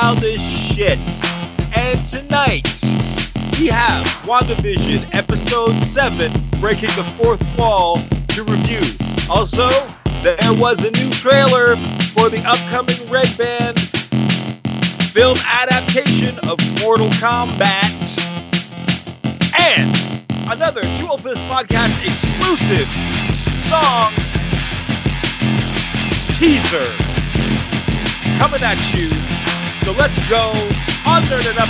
childish shit. And tonight, we have WandaVision episode 7 breaking the fourth wall to review. Also, there was a new trailer for the upcoming Red Band film adaptation of Mortal Kombat and another of This Podcast exclusive song teaser coming at you. So let's go on Nerd and Up,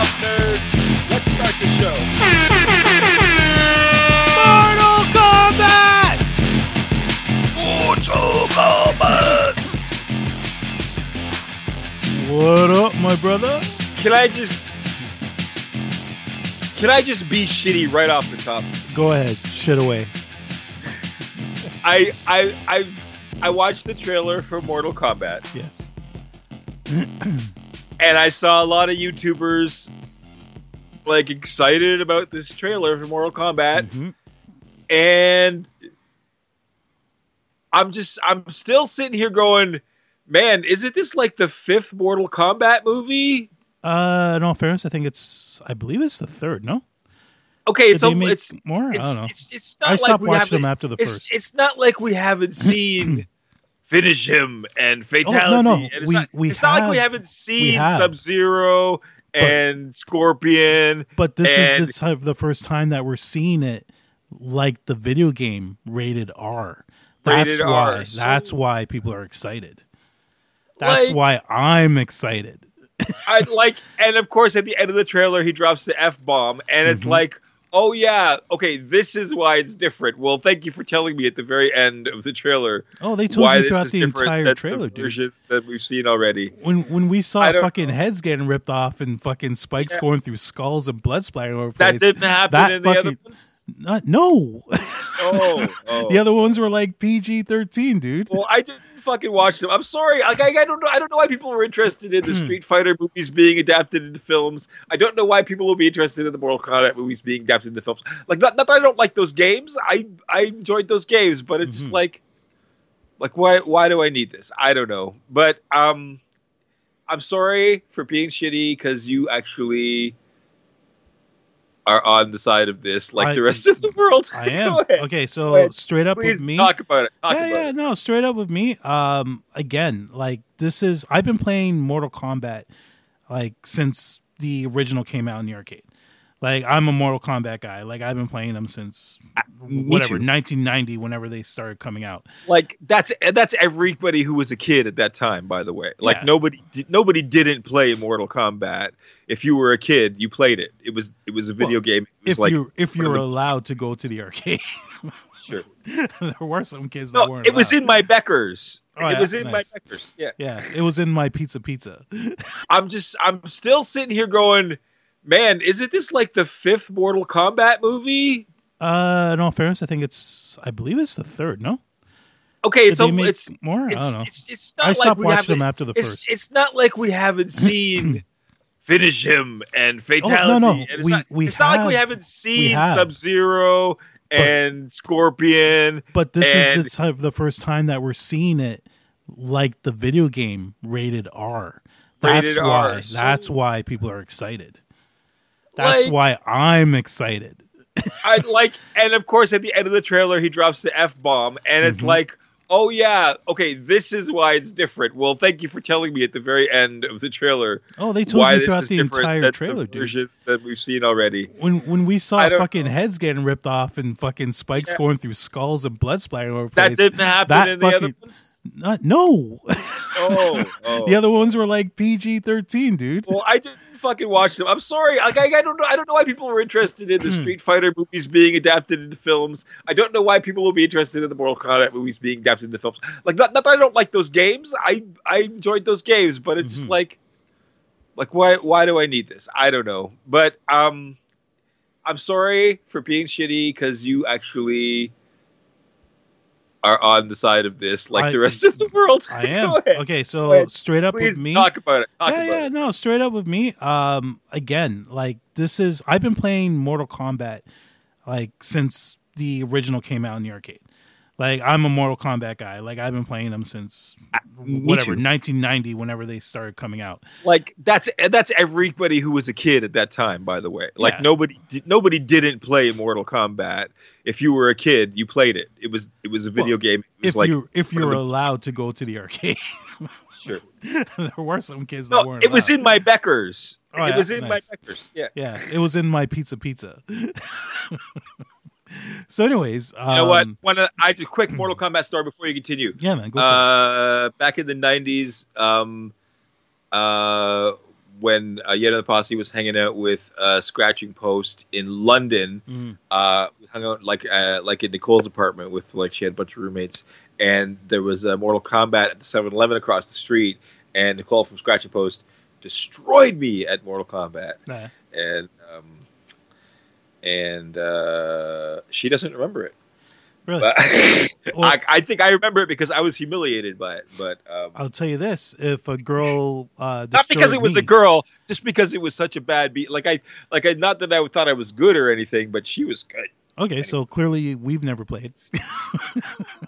up Nerd. Let's start the show. Mortal Kombat! Mortal Kombat! What up, my brother? Can I just can I just be shitty right off the top? Go ahead, shit away. I I I I watched the trailer for Mortal Kombat Yes. and I saw a lot of YouTubers like excited about this trailer for Mortal Kombat Mhm. and I'm just I'm still sitting here going, man, isn't this like the fifth Mortal Kombat movie? Uh, in all fairness, I think it's. I believe it's the third. No, Okay, it's Did they a, make it's more. I don't know. it's it's I not like stopped we watching them after the it's, first. it's not like we haven't seen finish him and fatality. Oh, no, no, and it's we- not, we it's not like we have- haven't seen have. Sub Zero and Scorpion. but this and- is the, time, the first time that we're seeing it like the video game rated R. That's Rated why. R, so- That's why people are excited. That's Like- why I'm excited. I like, and of course, at the end of the trailer, he drops the f bomb, and it's Mhm. like, oh yeah, okay, this is why it's different. Well, thank you for telling me at the very end of the trailer Oh, they told you throughout the entire trailer, the dude. that we've seen already. When when we saw fucking know. heads getting ripped off and fucking spikes Yeah. going through skulls and blood splattering over the That place, didn't happen that in the other fucking- ones. not, no. Oh, oh. the other ones were like PG thirteen, dude. Well, I didn't fucking watch them. I'm sorry. Like, I, I don't know. I don't know why people were interested in the Hmm. Street Fighter movies being adapted into films. I don't know why people will be interested in the Mortal Kombat movies being adapted into films. Like, not, not that I don't like those games. I I enjoyed those games, but it's just Mhm. like, like why why do I need this? I don't know. But um, I'm sorry for being shitty because you actually are on the side of this, like I- the rest of the world. I am okay. So ahead. straight up with me, talk about it. Talk yeah, about yeah, it. no, straight up with me. Um, again, like this is I've been playing Mortal Kombat like since the original came out in the arcade. Like I'm a Mortal Kombat guy. Like I've been playing them since whatever 1990, whenever they started coming out. like that's that's everybody who was a kid at that time by the way like Yeah. nobody did, nobody didn't play mortal kombat if you were a kid you played it it was it was a video Well, game it was If like you if you were the- allowed to go to the arcade, sure there were some kids that weren't. it was in my Becker's Oh, it yeah, was in nice. my Becker's yeah Yeah, it was in my pizza pizza. i'm just i'm still sitting here going man isn't this like the fifth mortal kombat movie Uh, in all fairness, I think it's I believe it's the third. No, okay it's Did they a, it's more. I don't know. it's it's not I like we watching haven't them after the it's, first. it's not like we haven't seen finish him and fatality. Oh, no, And it's we- not, we it's not like we have- haven't seen. Sub Zero and Scorpion. But this is the time, the first time that we're seeing it like the video game rated R. That's Rated why. R, That's why people are excited. That's Like- why I'm excited. I like, and of course, at the end of the trailer, he drops the f bomb, and it's Mhm. like, oh yeah, okay, this is why it's different. Well, thank you for telling me at the very end of the trailer Oh, they told you throughout the entire trailer, the dude. that we've seen already. When when we saw fucking know. heads getting ripped off and fucking spikes Yeah. going through skulls and blood splattering over That place, didn't happen that in the other ones. Not, no. Oh, oh. the other ones were like PG thirteen, dude. Well, I didn't fucking watch them. I'm sorry. Like, I, I don't know. I don't know why people were interested in the Hmm. Street Fighter movies being adapted into films. I don't know why people will be interested in the Mortal Kombat movies being adapted into films. Like, not, not that I don't like those games. I I enjoyed those games, but it's just Mhm. like, like why why do I need this? I don't know. But um, I'm sorry for being shitty because you actually are on the side of this, like I- the rest of the world. I am okay. So straight up Please with me, talk about it. Talk yeah, about yeah, it. no, straight up with me. Um, again, like this is I've been playing Mortal Kombat like since the original came out in the arcade. Like I'm a Mortal Kombat guy. Like I've been playing them since whatever too. 1990, whenever they started coming out. like that's that's everybody who was a kid at that time by the way like Yeah. nobody did, nobody didn't play mortal kombat if you were a kid you played it it was it was a video Well, game it was If like you if you're the- allowed to go to the arcade, sure there were some kids that weren't. it was in my Becker's Oh, it yeah? was in Nice. my Becker's yeah Yeah, it was in my pizza pizza. so, anyways, um, you know what one of, i just quick mortal kombat story before you continue Yeah, man. Go for it. uh back in the 90s um uh when uh, Yet Another Posse was hanging out with uh, Scratching Post in London, Mhm. uh, hung out like uh, like in Nicole's apartment with like she had a bunch of roommates, and there was a Mortal Kombat at the 7-Eleven across the street, and Nicole from Scratching Post destroyed me at Mortal Kombat, Nah. and um, and uh, she doesn't remember it. Really? Well- I, I think I remember it because I was humiliated by it, but um, I'll tell you this: if a girl, uh, not because it was a girl, just because it was such a bad beat. Like I, like I, not that I thought I was good or anything, but she was good. Okay, so clearly we've never played.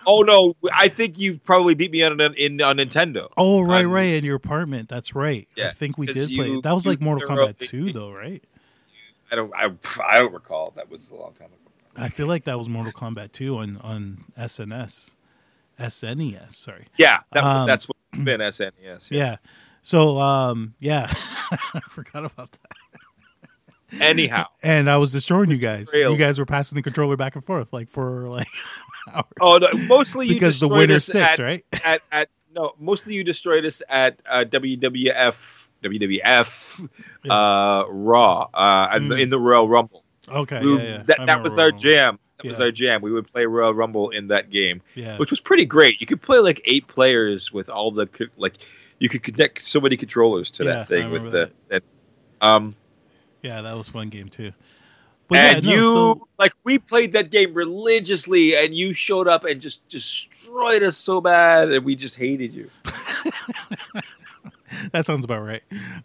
Oh no, I think you've probably beat me on an, in on Nintendo. Oh, right, I'm- right, in your apartment. That's right. Yeah, I think we did play you- it. That was like Mortal Kombat 2, though, right? I don't, I, I don't recall. That was a long time ago. I feel like that was Mortal Kombat 2 on on SNS, SNES. Sorry. Yeah, that, Um, that's what been SNES. Yeah. Yeah. So, um, yeah, I forgot about that. Anyhow, And I was destroying you guys. Real. You guys were passing the controller back and forth, like for like hours. oh no, mostly you because the destroyed winner us sticks, at, right? at, at no, mostly you destroyed us at uh, WWF WWF Yeah. uh, Raw uh, and Mm. in the Royal Rumble. Okay, We- yeah, yeah. That that was our Rumble. jam. That was our jam. We would play Royal Rumble in that game, Yeah, which was pretty great. You could play like eight players with all the like you could connect so many controllers to Yeah, that thing with the that. Um, yeah, that was fun game too. But yeah, and no, you so- like we played that game religiously, and you showed up and just destroyed us so bad, and we just hated you. that sounds about right.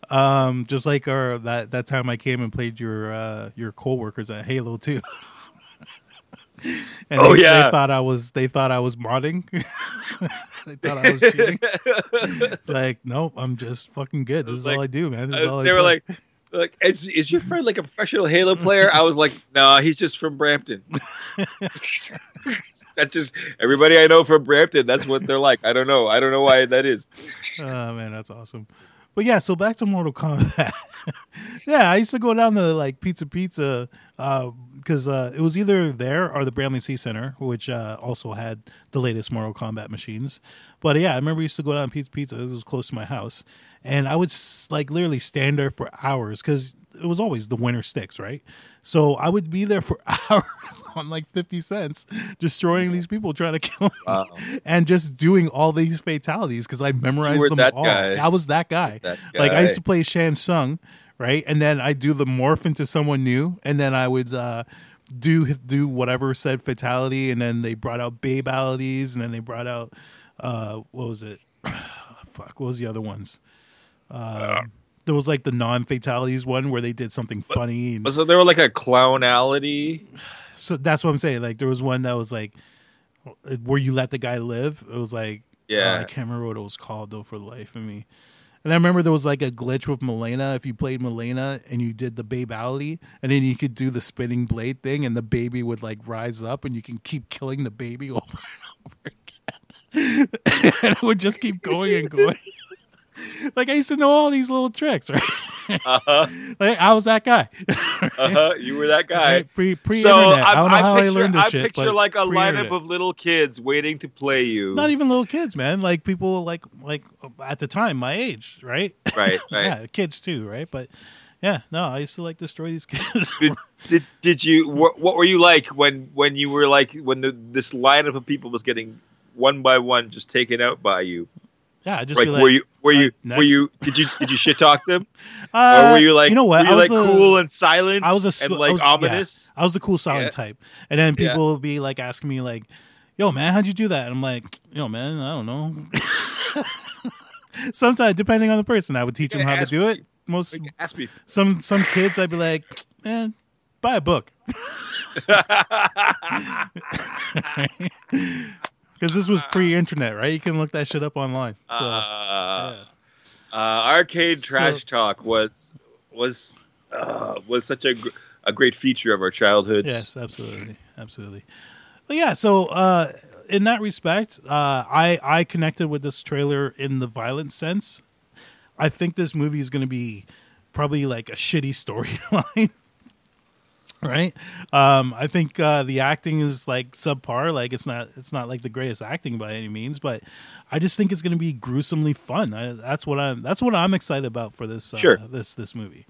Um, just like our that that time I came and played your uh your coworkers at Halo 2. and Oh, they, yeah. they thought I was they thought I was modding. they thought I was cheating. It's like, nope, I'm just fucking good. This is like- all I do, man. This is Uh, I they were like, like, is is your friend like a professional Halo player? I was like, no, he's just from Brampton. That's just everybody I know from Brampton. That's what they're like. I don't know. I don't know why that is. Oh man, that's awesome. But yeah, so back to Mortal Kombat. yeah, I used to go down to like Pizza Pizza because uh, it was either there or the Bramalea City Centre, which uh, also had the latest Mortal Kombat machines. But yeah, I remember I used to go down to Pizza Pizza. It was close to my house, and I would like literally stand there for hours because it was always the winner sticks, right? So I would be there for hours on like fifty cents, destroying these people trying to kill me Wow. and just doing all these fatalities because I memorized them all. guy. I was that guy. That Like I used to play Shang Tsung, right? And then I do the morph into someone new, and then I would uh, do do whatever said fatality, and then they brought out babalities, and then they brought out uh, what was it? Fuck, what was the other ones? Um, there was like the non fatalities one where they did something funny. And, So there were like a clownality. so that's what I'm saying. Like there was one that was like where you let the guy live. It was like Yeah. uh, I can't remember what it was called though for the life of me. And I remember there was like a glitch with Mileena. If you played Mileena and you did the babality, and then you could do the spinning blade thing, and the baby would like rise up, and you can keep killing the baby over and over again, and it would just keep going and going. like I used to know all these little tricks, right? Uh-huh. like I was that guy. Uh-huh. You were that guy. Pre pre so internet. I don't know how picture, I learned this I shit. picture like a lineup of little kids waiting to play you. not even little kids, man. Like people like like at the time my age, right? right, right. yeah, kids too, right? But yeah, no, I used to like destroy these kids. Did, did did you what, what were you like when when you were like when the, this lineup of people was getting one by one just taken out by you? Yeah, I just Like, be like, were you were you were you did you did you shit talk them uh, or were you like you know what? I was like the, cool and silent I was a and like I was- yeah. ominous? I was the cool silent Yeah. type, and then Yeah. people would be like asking me like, "Yo, man, how'd you do that?" And I'm like, "Yo, man, I don't know." Sometimes, depending on the person, I would teach them how to do it. Most ask me. some some kids, I'd be like, "Man, buy a book," because this was pre-internet, right? You can look that shit up online. So, uh, yeah. uh, arcade So- trash talk was was uh, was such a gr- a great feature of our childhood. Yes, absolutely, absolutely. But yeah, so uh, in that respect, uh, I I connected with this trailer in the violent sense. I think this movie is going to be probably like a shitty storyline. Right, um, I think uh, the acting is like subpar. Like it's not, it's not like the greatest acting by any means, but I just think it's going to be gruesomely fun. I, that's what I'm. That's what I'm excited about for this. Uh, Sure. this this movie.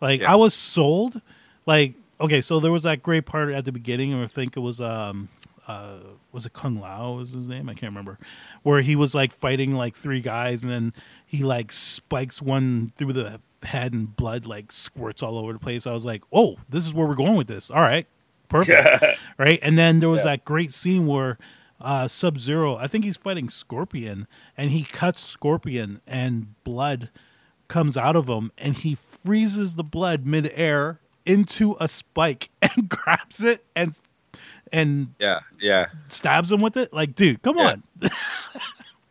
Like Yeah. I was sold. Like okay, so there was that great part at the beginning, I think it was um uh was it Kung Lao was his name? I can't remember. Where he was like fighting like three guys and then he like spikes one through the head and blood like squirts all over the place. I was like, "Oh, this is where we're going with this." All right. Perfect. right? And then there was Yeah. that great scene where uh Sub Zero, I think he's fighting Scorpion and he cuts Scorpion and blood comes out of him and he freezes the blood midair into a spike and grabs it and and yeah, yeah. stabs him with it. Like, dude, come Yeah. on.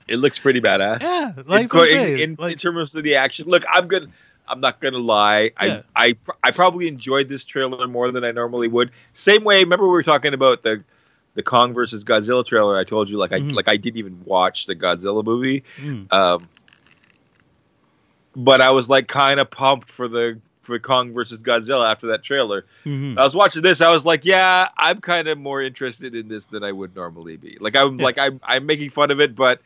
It looks pretty badass. yeah, in, like in, in, in like, terms of the action. Look, I'm gonna. I'm not gonna lie. Yeah. I, I I probably enjoyed this trailer more than I normally would. Same way. Remember we were talking about the the Kong versus Godzilla trailer. I told you like I Mhm. like I didn't even watch the Godzilla movie. mm, Um, but I was like kind of pumped for the for Kong versus Godzilla after that trailer. mhm. I was watching this. I was like, yeah, I'm kind of more interested in this than I would normally be. Like I'm Yeah. like I'm I'm making fun of it, but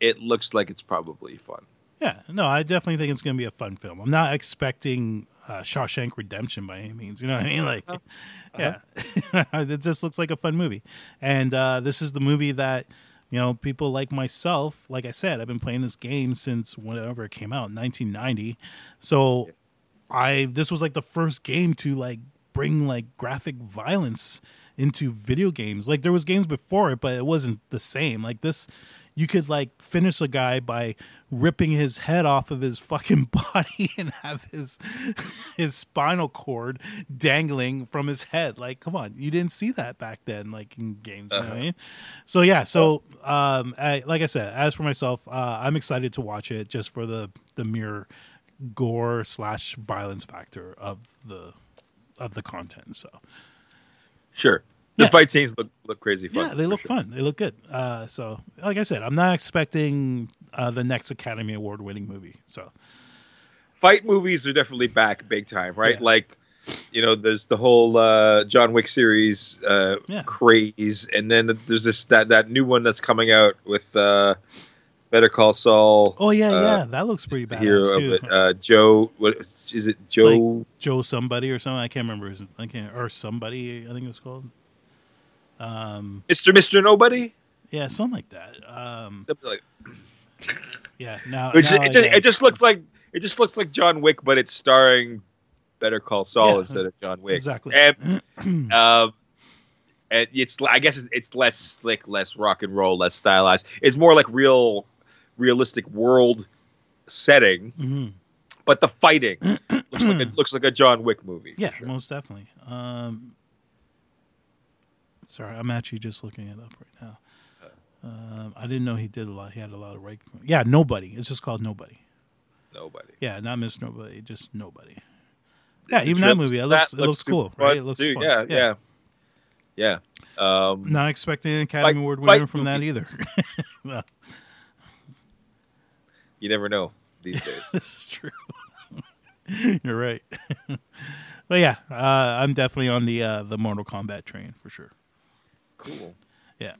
it looks like it's probably fun. yeah, no, I definitely think it's gonna be a fun film. I'm not expecting uh, Shawshank Redemption by any means. You know what I mean? Like, yeah, it just looks like a fun movie. And uh, this is the movie that you know people like myself. Like I said, I've been playing this game since whenever it came out, 1990. So I this was like the first game to like bring like graphic violence into video games. Like there was games before it, but it wasn't the same. Like this you could like finish a guy by ripping his head off of his fucking body and have his his spinal cord dangling from his head. Like, come on, you didn't see that back then, like in games. You know I mean? So yeah, so um, I, like I said, as for myself, uh, I'm excited to watch it just for the the mere gore slash violence factor of the of the content. So Sure. The Yeah. fight scenes look look crazy fun. yeah, they look sure. fun. They look good. Uh, so like I said, I'm not expecting uh, the next Academy Award winning movie. So Fight movies are definitely back big time, right? Yeah. Like, you know, there's the whole uh, John Wick series uh, Yeah. craze, and then there's this that that new one that's coming out with uh, Better Call Saul. oh yeah, uh, yeah, that looks pretty the hero badass of too. it, uh, Joe. What is it? Joe. Joe somebody or something. I can't remember. His, I can't or somebody. I think it was called. Um, Mr. Mr. Nobody. yeah, something like that. Um, Something like. yeah. Now, Which now it just it just looks like it just looks like John Wick, but it's starring Better Call Saul Yeah. instead of John Wick. exactly. And um, and it's I guess it's, it's less slick, less rock and roll, less stylized. It's more like real, realistic world setting, Mhm. but the fighting looks like a, looks like a John Wick movie. Yeah, sure. most definitely. Um, sorry, I'm actually just looking it up right now. Um, I didn't know he did a lot. He had a lot of right. Yeah, nobody. It's just called nobody. nobody. Yeah, not Miss Nobody, just nobody. Yeah, even that movie, it looks- it looks cool, fun, right? It looks too. fun. Yeah, Yeah. yeah, yeah. Um, Not expecting an Academy Award winner from that either. No, You never know these days. this is true. You're right. but yeah, uh, I'm definitely on the uh, the Mortal Kombat train for sure. Cool. Yeah.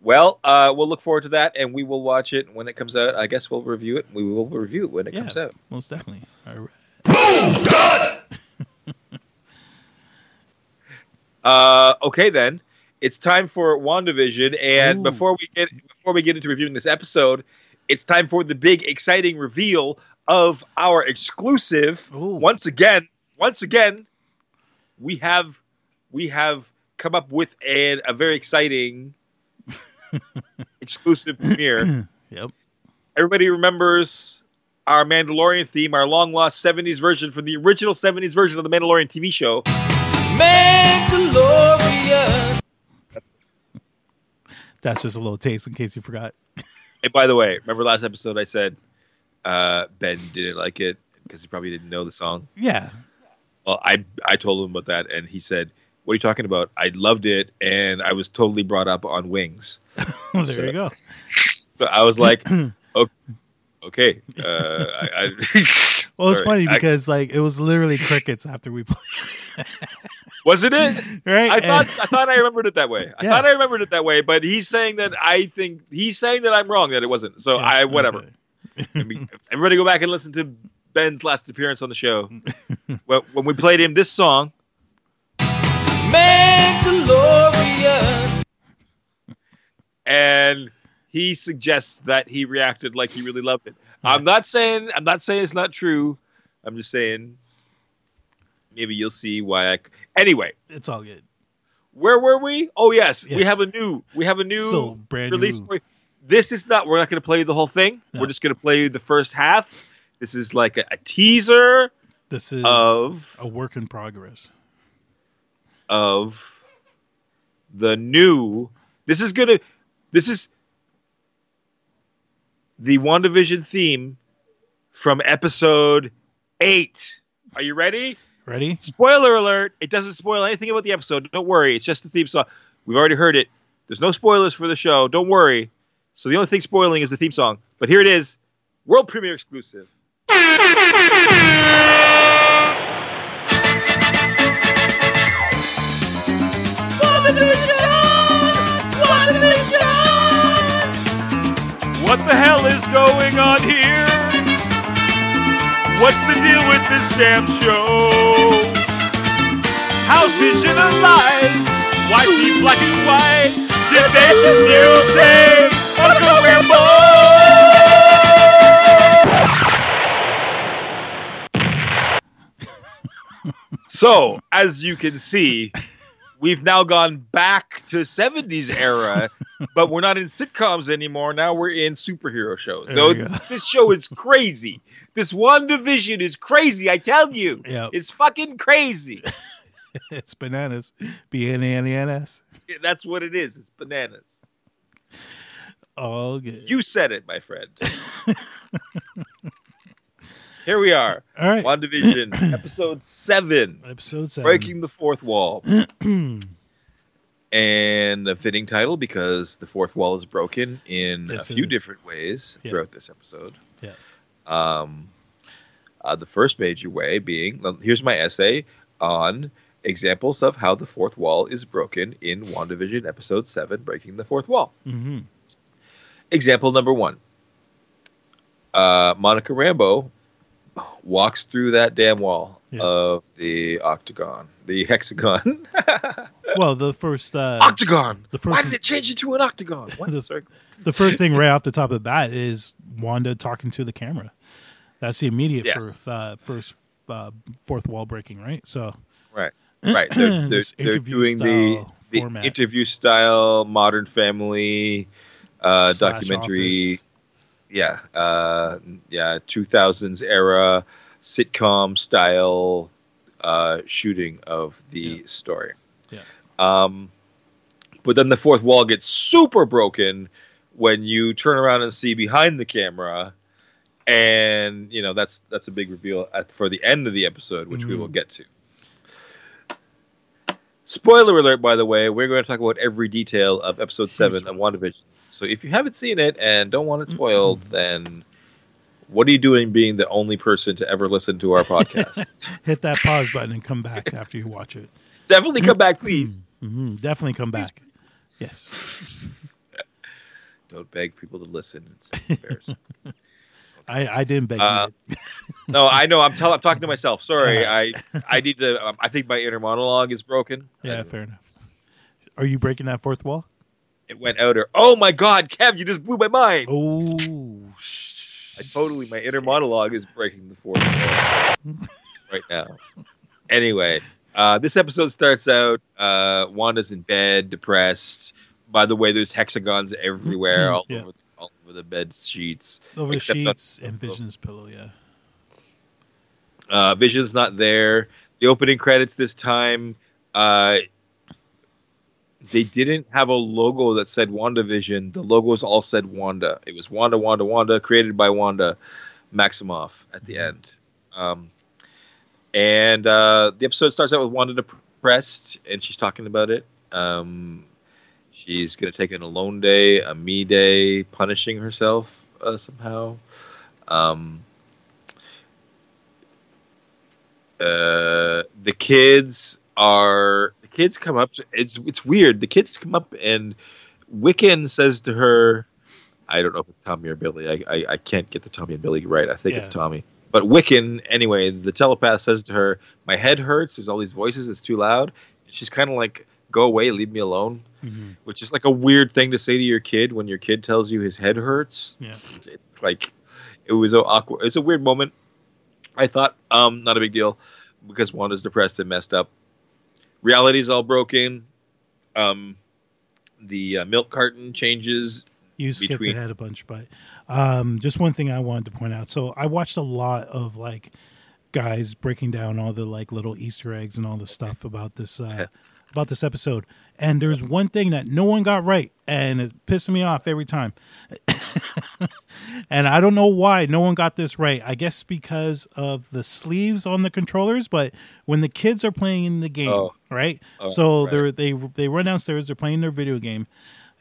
Well, uh, we'll look forward to that, and we will watch it when it comes out. I guess we'll review it. We will review it when it Yeah, comes out. most definitely. All right. Uh, okay, then it's time for WandaVision, and Ooh. before we get before we get into reviewing this episode, it's time for the big exciting reveal of our exclusive. Ooh. Once again, once again, we have we have come up with a, a very exciting exclusive premiere. Yep. Everybody remembers our Mandalorian theme, our long lost 70s version from the original 70s version of the Mandalorian TV show. Mandalorian. That's just a little taste in case you forgot. And by the way, remember last episode I said uh, Ben didn't like it because he probably didn't know the song. Yeah. Well, I I told him about that, and he said, "What are you talking about? I loved it, and I was totally brought up on Wings." there So- you go. So I was like, "O- "Okay." Uh, I, I, Well, it's funny I- because like it was literally crickets after we played, wasn't it? right? I And- thought I thought I remembered it that way. I Yeah. thought I remembered it that way, but he's saying that I think he's saying that I'm wrong that it wasn't. So Yeah, I whatever. okay. I mean, everybody go back and listen to Ben's last appearance on the show. when, when we played him this song, Mandalorian. and he suggests that he reacted like he really loved it. I'm not saying I'm not saying it's not true. I'm just saying maybe you'll see why. I, anyway, It's all good. where were we? Oh yes, we have a new we have a new So brand release. new. This is not. We're not going to play the whole thing. No. We're just going to play the first half. This is like a, a teaser This is of a work in progress. of the new. This is gonna. This is the WandaVision theme from episode eight. Are you ready? Ready? Spoiler alert! It doesn't spoil anything about the episode. Don't worry. It's just the theme song. We've already heard it. There's no spoilers for the show. Don't worry. So the only thing spoiling is the theme song. But here it is, world premiere exclusive. What the hell is going on here? What's the deal with this damn show? How's Vision alive? Why is he black and white? Did they just mutate? Rambo! So, as you can see, we've now gone back to 70s era, but we're not in sitcoms anymore. Now we're in superhero shows. There So this show is crazy. This WandaVision is crazy, I tell you. Yep. It's fucking crazy. It's bananas. B N A N E N S. That's what it is. It's bananas. All good. You said it, my friend. Here we are. All right. WandaVision, episode seven. Episode seven. Breaking the fourth wall. and a fitting title because the fourth wall is broken in Yes, a few different ways Yeah. throughout this episode. Yeah. Um, uh, the first major way being here's my essay on examples of how the fourth wall is broken in WandaVision episode 7 Breaking the Fourth Wall. hmm Example number 1. Uh, Monica Rambo walks through that damn wall Yeah. of the octagon, the hexagon. Well, the first uh, octagon. the Why first did it change it to an octagon? The- the first thing right off the top of the bat is Wanda talking to the camera. That's the immediate Yes. first, uh, first uh, fourth wall breaking, right? So Right. Right. They're, they're, they're doing the, the format. interview style Modern Family uh, documentary. Office. Yeah. Uh, yeah. 2000s era sitcom style uh, shooting of the Yeah. story. Yeah. Um, but then the fourth wall gets super broken when you turn around and see behind the camera. And you know that's that's a big reveal at, for the end of the episode, which we Mhm. will get to. Spoiler alert, by the way, we're going to talk about every detail of episode seven of WandaVision. So if you haven't seen it and don't want it spoiled, then What are you doing being the only person to ever listen to our podcast? Hit that pause button and come back after you watch it. Definitely come back, please. hmm Definitely come back. Yes, Don't beg people to listen. It's embarrassing. I, I didn't beg Uh, you. no, I know. I'm, tell- I'm talking to myself. Sorry. I. I need to. Um, I think my inner monologue is broken. Yeah, fair enough. Are you breaking that fourth wall? It went outer. Oh my god, Kev, you just blew my mind. Oh, I totally. My inner monologue is breaking the fourth wall right now. Anyway, uh, this episode starts out. Uh, Wanda's in bed, depressed. By the way, there's hexagons everywhere, all Yeah. over all over the bed sheets. over the sheets on- and Vision's pillow. Yeah. Uh, Vision's not there. The opening credits this time, uh, they didn't have a logo that said WandaVision. The logos all said Wanda. It was Wanda, Wanda, Wanda, created by Wanda Maximoff at the end. Um, and uh, the episode starts out with Wanda depressed, and she's talking about it. Um, she's going to take an alone day, a me day, punishing herself uh, somehow. Um, uh, the kids are the kids come up. It's it's weird. The kids come up and Wiccan says to her, I don't know if it's Tommy or Billy. I I, I can't get the Tommy and Billy right. I think Yeah. it's Tommy. But Wiccan, anyway, the telepath says to her, "My head hurts. There's all these voices. It's too loud." And she's kind of like, "Go away, leave me alone," hmm which is like a weird thing to say to your kid when your kid tells you his head hurts. Yeah. it's like it was awkward it's a weird moment. I thought um not a big deal because wanda's depressed and messed up. Reality's all broken. Um the uh, milk carton changes You skipped Between- ahead a bunch, but um, just one thing I wanted to point out. So I watched a lot of like guys breaking down all the like little Easter eggs and all the stuff about this uh, about this episode. And there's one thing that no one got right, and it pissed me off every time. and I don't know why no one got this right. I guess because of the sleeves on the controllers. But when the kids are playing in the game, Oh. right? Oh, so right. they're they they run downstairs. They're playing their video game,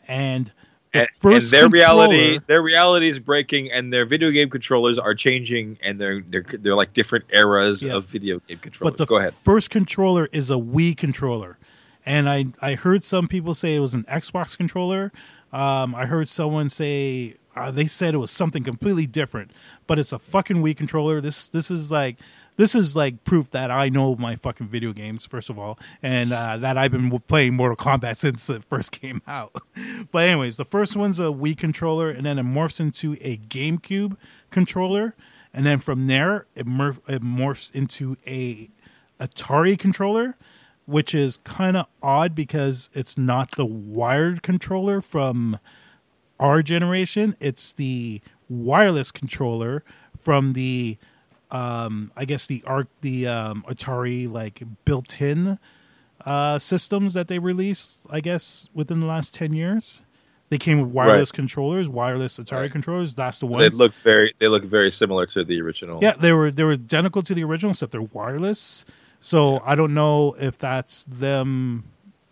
and the and, and first their reality their reality is breaking and their video game controllers are changing and they're they're, they're like different eras Yeah. of video game controllers But the go ahead first controller is a Wii controller, and I I heard some people say it was an Xbox controller. Um, I heard someone say uh, they said it was something completely different, but it's a fucking Wii controller. This this is like this is like proof that I know my fucking video games first of all, and uh, that I've been playing Mortal Kombat since it first came out. but anyways, the first one's a Wii controller, and then it morphs into a GameCube controller, and then from there it, morph- it morphs into a Atari controller, which is kind of odd because it's not the wired controller from our generation. It's the wireless controller from the, um, I guess the arc the um, Atari like built-in uh, systems that they released. I guess within the last ten years, they came with wireless controllers, wireless Atari Right. controllers. That's the one. they look very they look very similar to the original Yeah, they were they were identical to the original, except they're wireless. So I don't know if that's them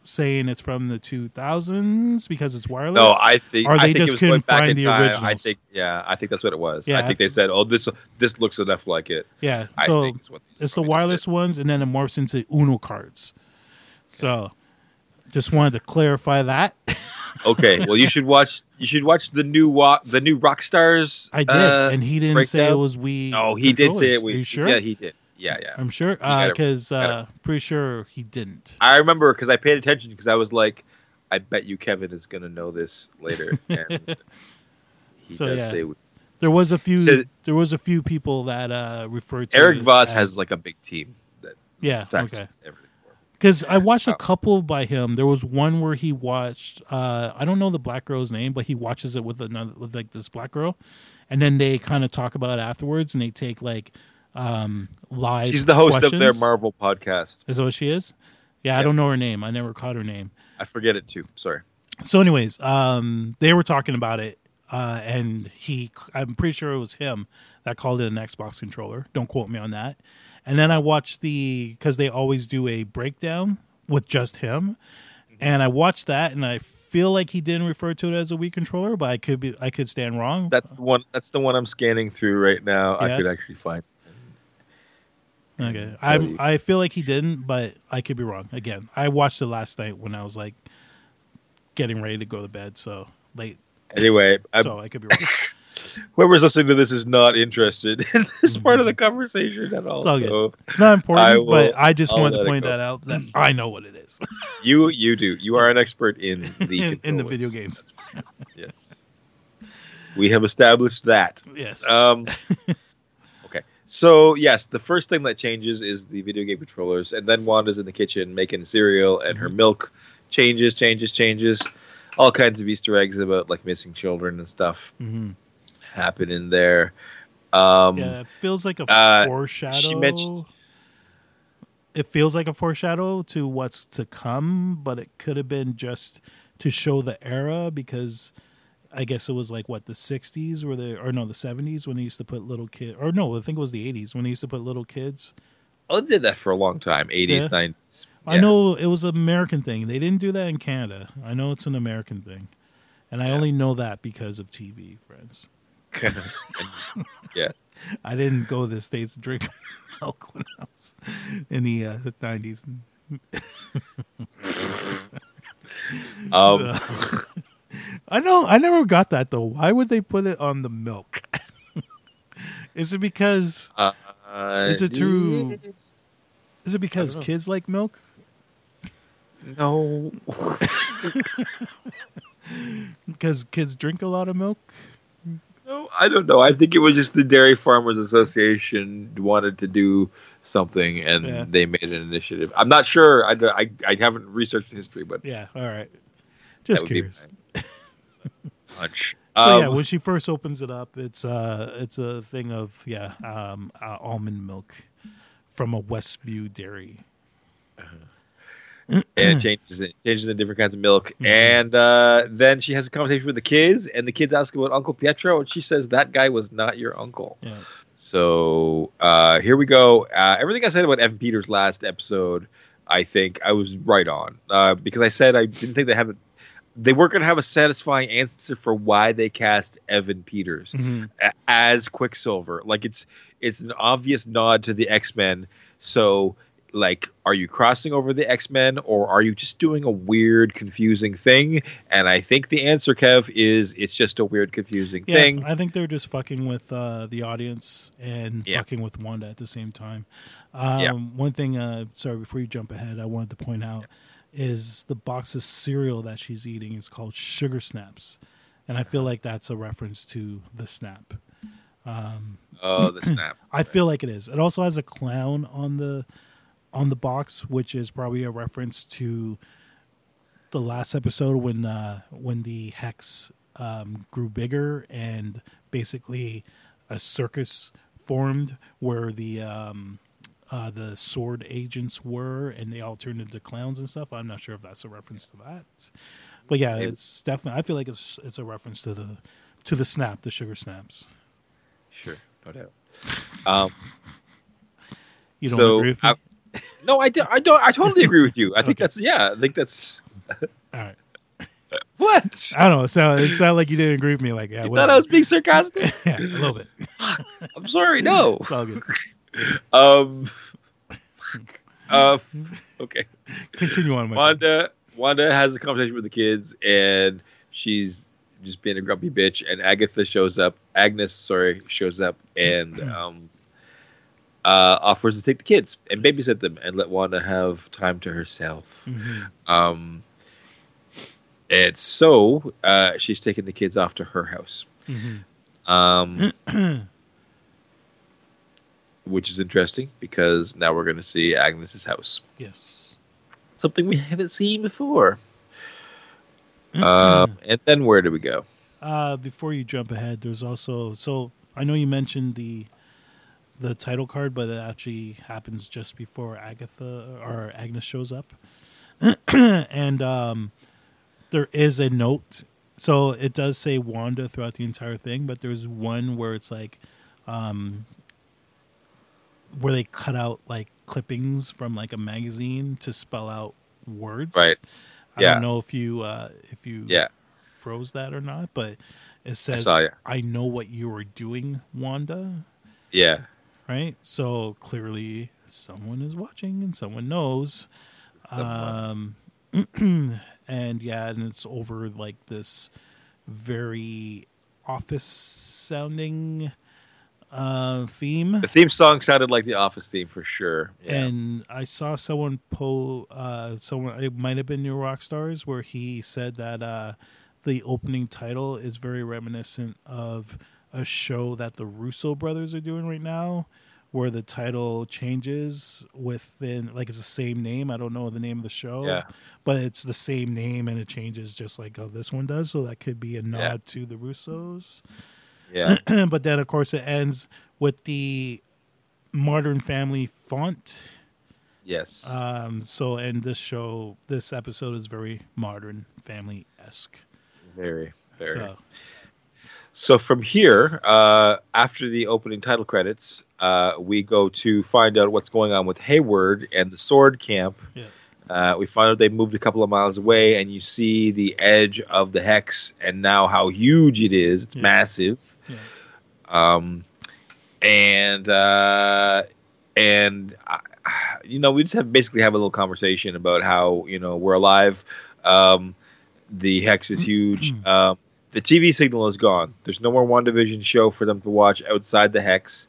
saying it's from the 2000s because it's wireless. No, I think Or I they think just it was couldn't back find the time. I think yeah, I think that's what it was. Yeah, I I think they said, "Oh, this this looks enough like it." yeah. I So think it's, it's the wireless did. ones, and then it morphs into Uno cards. So just wanted to clarify that. Okay, well, you should watch. You should watch the new wa- the new Rockstars. I did, uh, and he didn't say it was Wii. No, he did say it. Are We, you sure? Yeah, he did. Yeah, yeah. I'm sure because gotta- uh, pretty sure he didn't. I remember because I paid attention because I was like, I bet you Kevin is gonna know this later. And he So, does yeah. say There was a few. Said- there was a few people that uh, referred to Erik Voss as- has like a big team that yeah. Okay. checks everything for him. Because I watched a couple by him. There was one where he watched. Uh, I don't know the black girl's name, but he watches it with another with like this black girl, and then they kind of talk about it afterwards, and they take like um live. She's the host of their. Marvel podcast. Is that what she is? Yeah, I don't know her name. I never caught her name. I forget it too. Sorry. So, anyways, um, they were talking about it, uh, and he, I'm pretty sure it was him that called it an Xbox controller. Don't quote me on that. And then I watched the because they always do a breakdown with just him, and I watched that, and I feel like he didn't refer to it as a Wii controller, but I could be I could stand wrong. That's the one. That's the one I'm scanning through right now. Yeah. I could actually find. Okay, I. I feel like he didn't, but I could be wrong. Again, I watched it last night when I was like getting ready to go to bed, so late, Anyway, I'm, so I could be wrong. whoever's listening to this is not interested in this part of the conversation at all. It's all so It's not important, I will- but I just I'll wanted to point that out that I know what it is you you do. You are an expert in the in, in the video games. Yes, we have established that. Yes. Um, so yes, the first thing that changes is the video game controllers, and then Wanda's in the kitchen making cereal, and her milk changes, changes, changes. All kinds of Easter eggs about like missing children and stuff hmm happen in there. Um, Yeah, it feels like a uh, foreshadow. she mentioned- it feels like a foreshadow to what's to come, but it could have been just to show the era because I guess it was like what the '60s where they or no the '70s when they used to put little kid or no I think it was the '80s when they used to put little kids. I did that for a long time, 80s, Yeah. 90s. I know it was an American thing. They didn't do that in Canada. I know it's an American thing, and I only know that because of TV, friends. Yeah. I didn't go to the states to drink milk when I was in the uh, the nineties. Um, I know. I never got that though. Why would they put it on the milk? is it because? uh, Is it true? Is it because kids like milk? No. Because kids drink a lot of milk. No, I don't know. I think it was just the Dairy Farmers Association wanted to do something, and Yeah. they made an initiative. I'm not sure. I, I, I haven't researched the history, but Yeah. All right. Just curious. Hunch. So yeah, Um, when she first opens it up, it's uh it's a thing of yeah um uh, almond milk from a Westview dairy. and it changes it changes the different kinds of milk, and uh, then she has a conversation with the kids, and the kids ask about Uncle Pietro, and she says that guy was not your uncle. Yeah. So uh, here we go. Uh, everything I said about Evan Peters last episode, I think I was right on uh, because I said I didn't think they have they weren't going to have a satisfying answer for why they cast Evan Peters Mhm. as Quicksilver. Like it's it's an obvious nod to the X Men. So like, are you crossing over the X Men or are you just doing a weird, confusing thing? And I think the answer, Kev, is it's just a weird, confusing Yeah, thing. I think they're just fucking with uh, the audience and Yeah. fucking with Wanda at the same time. Um, Yeah. One thing, uh, sorry, before you jump ahead, I wanted to point out is the box of cereal that she's eating is called Sugar Snaps, and I feel like that's a reference to the snap. Oh, the snap. I feel like it is. It also has a clown on the on the box, which is probably a reference to the last episode when uh, when the hex um, grew bigger and basically a circus formed where the um, uh, the sword agents were, and they all turned into clowns and stuff. I'm not sure if that's a reference to that, but yeah, Maybe. it's definitely. I feel like it's it's a reference to the to the snap, the sugar snaps. Sure, no doubt. Um, You don't So, agree with me? I- no, I, do, I don't. I totally agree with you. I think Okay. that's yeah. I think that's All right. what. I don't know. It sounded, it sounded like you didn't agree with me. Like, yeah, You thought. I was being sarcastic? yeah, a little bit. I'm sorry. No. It's all good. Um. Uh. Okay. Continue on. Wanda. Wanda has a conversation with the kids, and she's just being a grumpy bitch. And Agatha shows up. Agnes, sorry, shows up and um, uh, offers to take the kids and babysit them and let Wanda have time to herself. Mhm. Um, and so uh, she's taking the kids off to her house, Mhm. um, which is interesting because now we're going to see Agnes's house, Yes. something we haven't seen before. Um, and then where do we go? Uh, before you jump ahead, there's also so I know you mentioned the the title card, but it actually happens just before Agatha or Agnes shows up, and um, there is a note. So it does say Wanda throughout the entire thing, but there's one where it's like, um, where they cut out like clippings from like a magazine to spell out words, Right. I Yeah. don't know if you uh, if you Yeah. froze that or not, but it says saw ya. I know what you were doing, Wanda. Yeah. Right? So clearly someone is watching and someone knows. Um and yeah, and it's over like this very office sounding uh theme. The theme song sounded like the Office theme for sure. Yeah. And I saw someone po uh someone it might have been New Rockstars where he said that uh the opening title is very reminiscent of a show that the Russo brothers are doing right now where the title changes within like it's the same name. I don't know the name of the show. Yeah. But it's the same name and it changes just like how this one does. So that could be a nod Yeah. to the Russos. Yeah. but then of course it ends with the modern family font yes. um so and this show this episode is very modern family esque very. Very. so So from here, uh, after the opening title credits, uh, we go to find out what's going on with Hayward and the Sword Camp. Yeah. Uh, we find out they moved a couple of miles away, and you see the edge of the hex, and now how huge it is. It's Yeah. massive. yeah Um, and uh, and uh, you know, we just have basically have a little conversation about how you know we're alive. Um, the hex is huge. um, the TV signal is gone. There's no more WandaVision show for them to watch outside the hex.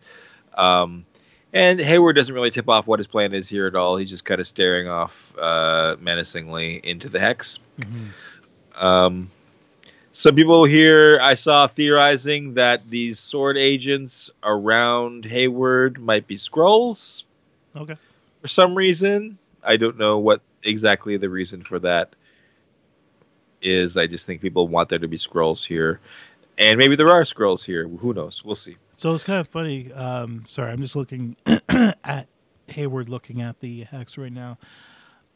Um, and Hayward doesn't really tip off what his plan is here at all. He's just kind of staring off uh, menacingly into the hex. Mhm. Um, some people here I saw theorizing that these sword agents around Hayward might be Skrulls okay for some reason. I don't know what exactly the reason for that is. I just think people want there to be Skrulls here. And maybe there are Skrulls here. Who knows? We'll see. So it's kind of funny um sorry i'm just looking at hayward looking at the hex right now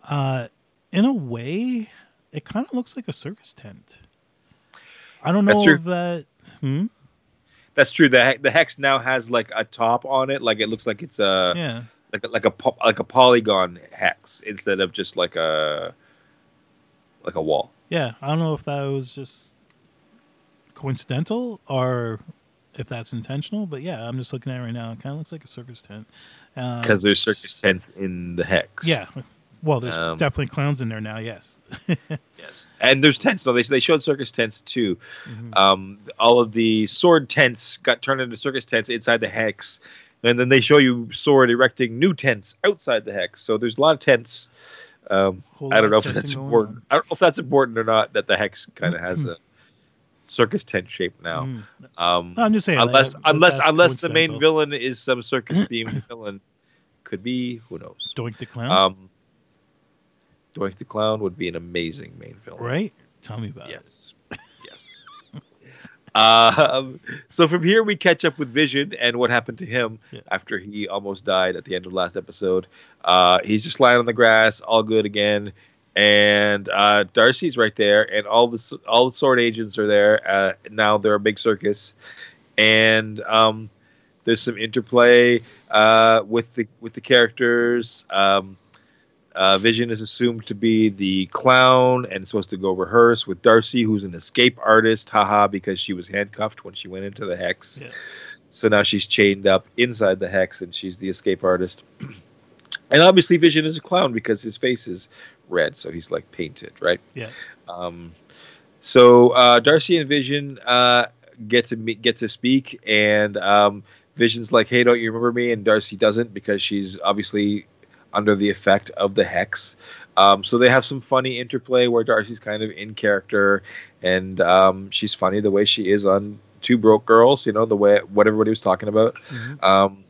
uh in a way it kind of looks like a circus tent i don't know That's true. if that hmm? That's true. The the hex now has like a top on it, like it looks like it's a yeah like a, like a like a polygon hex instead of just like a like a wall. Yeah, I don't know if that was just coincidental or if that's intentional, but yeah, I'm just looking at it right now. It kind of looks like a circus tent. Um, because there's circus tents in the hex. Yeah. Well, there's Um, definitely clowns in there now. Yes. Yes, and there's tents. No, they they showed circus tents too. Mhm. Um, all of the sword tents got turned into circus tents inside the hex, and then they show you sword erecting new tents outside the hex. So there's a lot of tents. Um, I don't know if that's important. I don't know if that's important or not. That the hex kind of has a circus tent shape now. Mhm. Um, No, I'm just saying. unless like, unless unless the main villain is some circus themed villain, could be who knows. Doink the clown, Um, Doink the Clown would be an amazing main villain. right? Tell me about it. Yes. Yes. um, so from here we catch up with Vision and what happened to him Yeah. after he almost died at the end of last episode. Uh, he's just lying on the grass, all good again, and uh, Darcy's right there, and all the all the sword agents are there. Uh, now they're a big circus, and um, there's some interplay uh, with the with the characters. Um, uh, Vision is assumed to be the clown and supposed to go rehearse with Darcy, who's an escape artist, haha, because she was handcuffed when she went into the hex. Yeah. So now she's chained up inside the hex and she's the escape artist. and obviously, Vision is a clown because his face is red, so he's like painted, right? Yeah. Um, so uh, Darcy and Vision uh, get to meet, get to speak, and um, Vision's like, "Hey, don't you remember me?" And Darcy doesn't because she's obviously under the effect of the hex. Um, so they have some funny interplay where Darcy's kind of in character, and um, she's funny the way she is on Two Broke Girls. You know the way what everybody was talking about. Mhm. Um,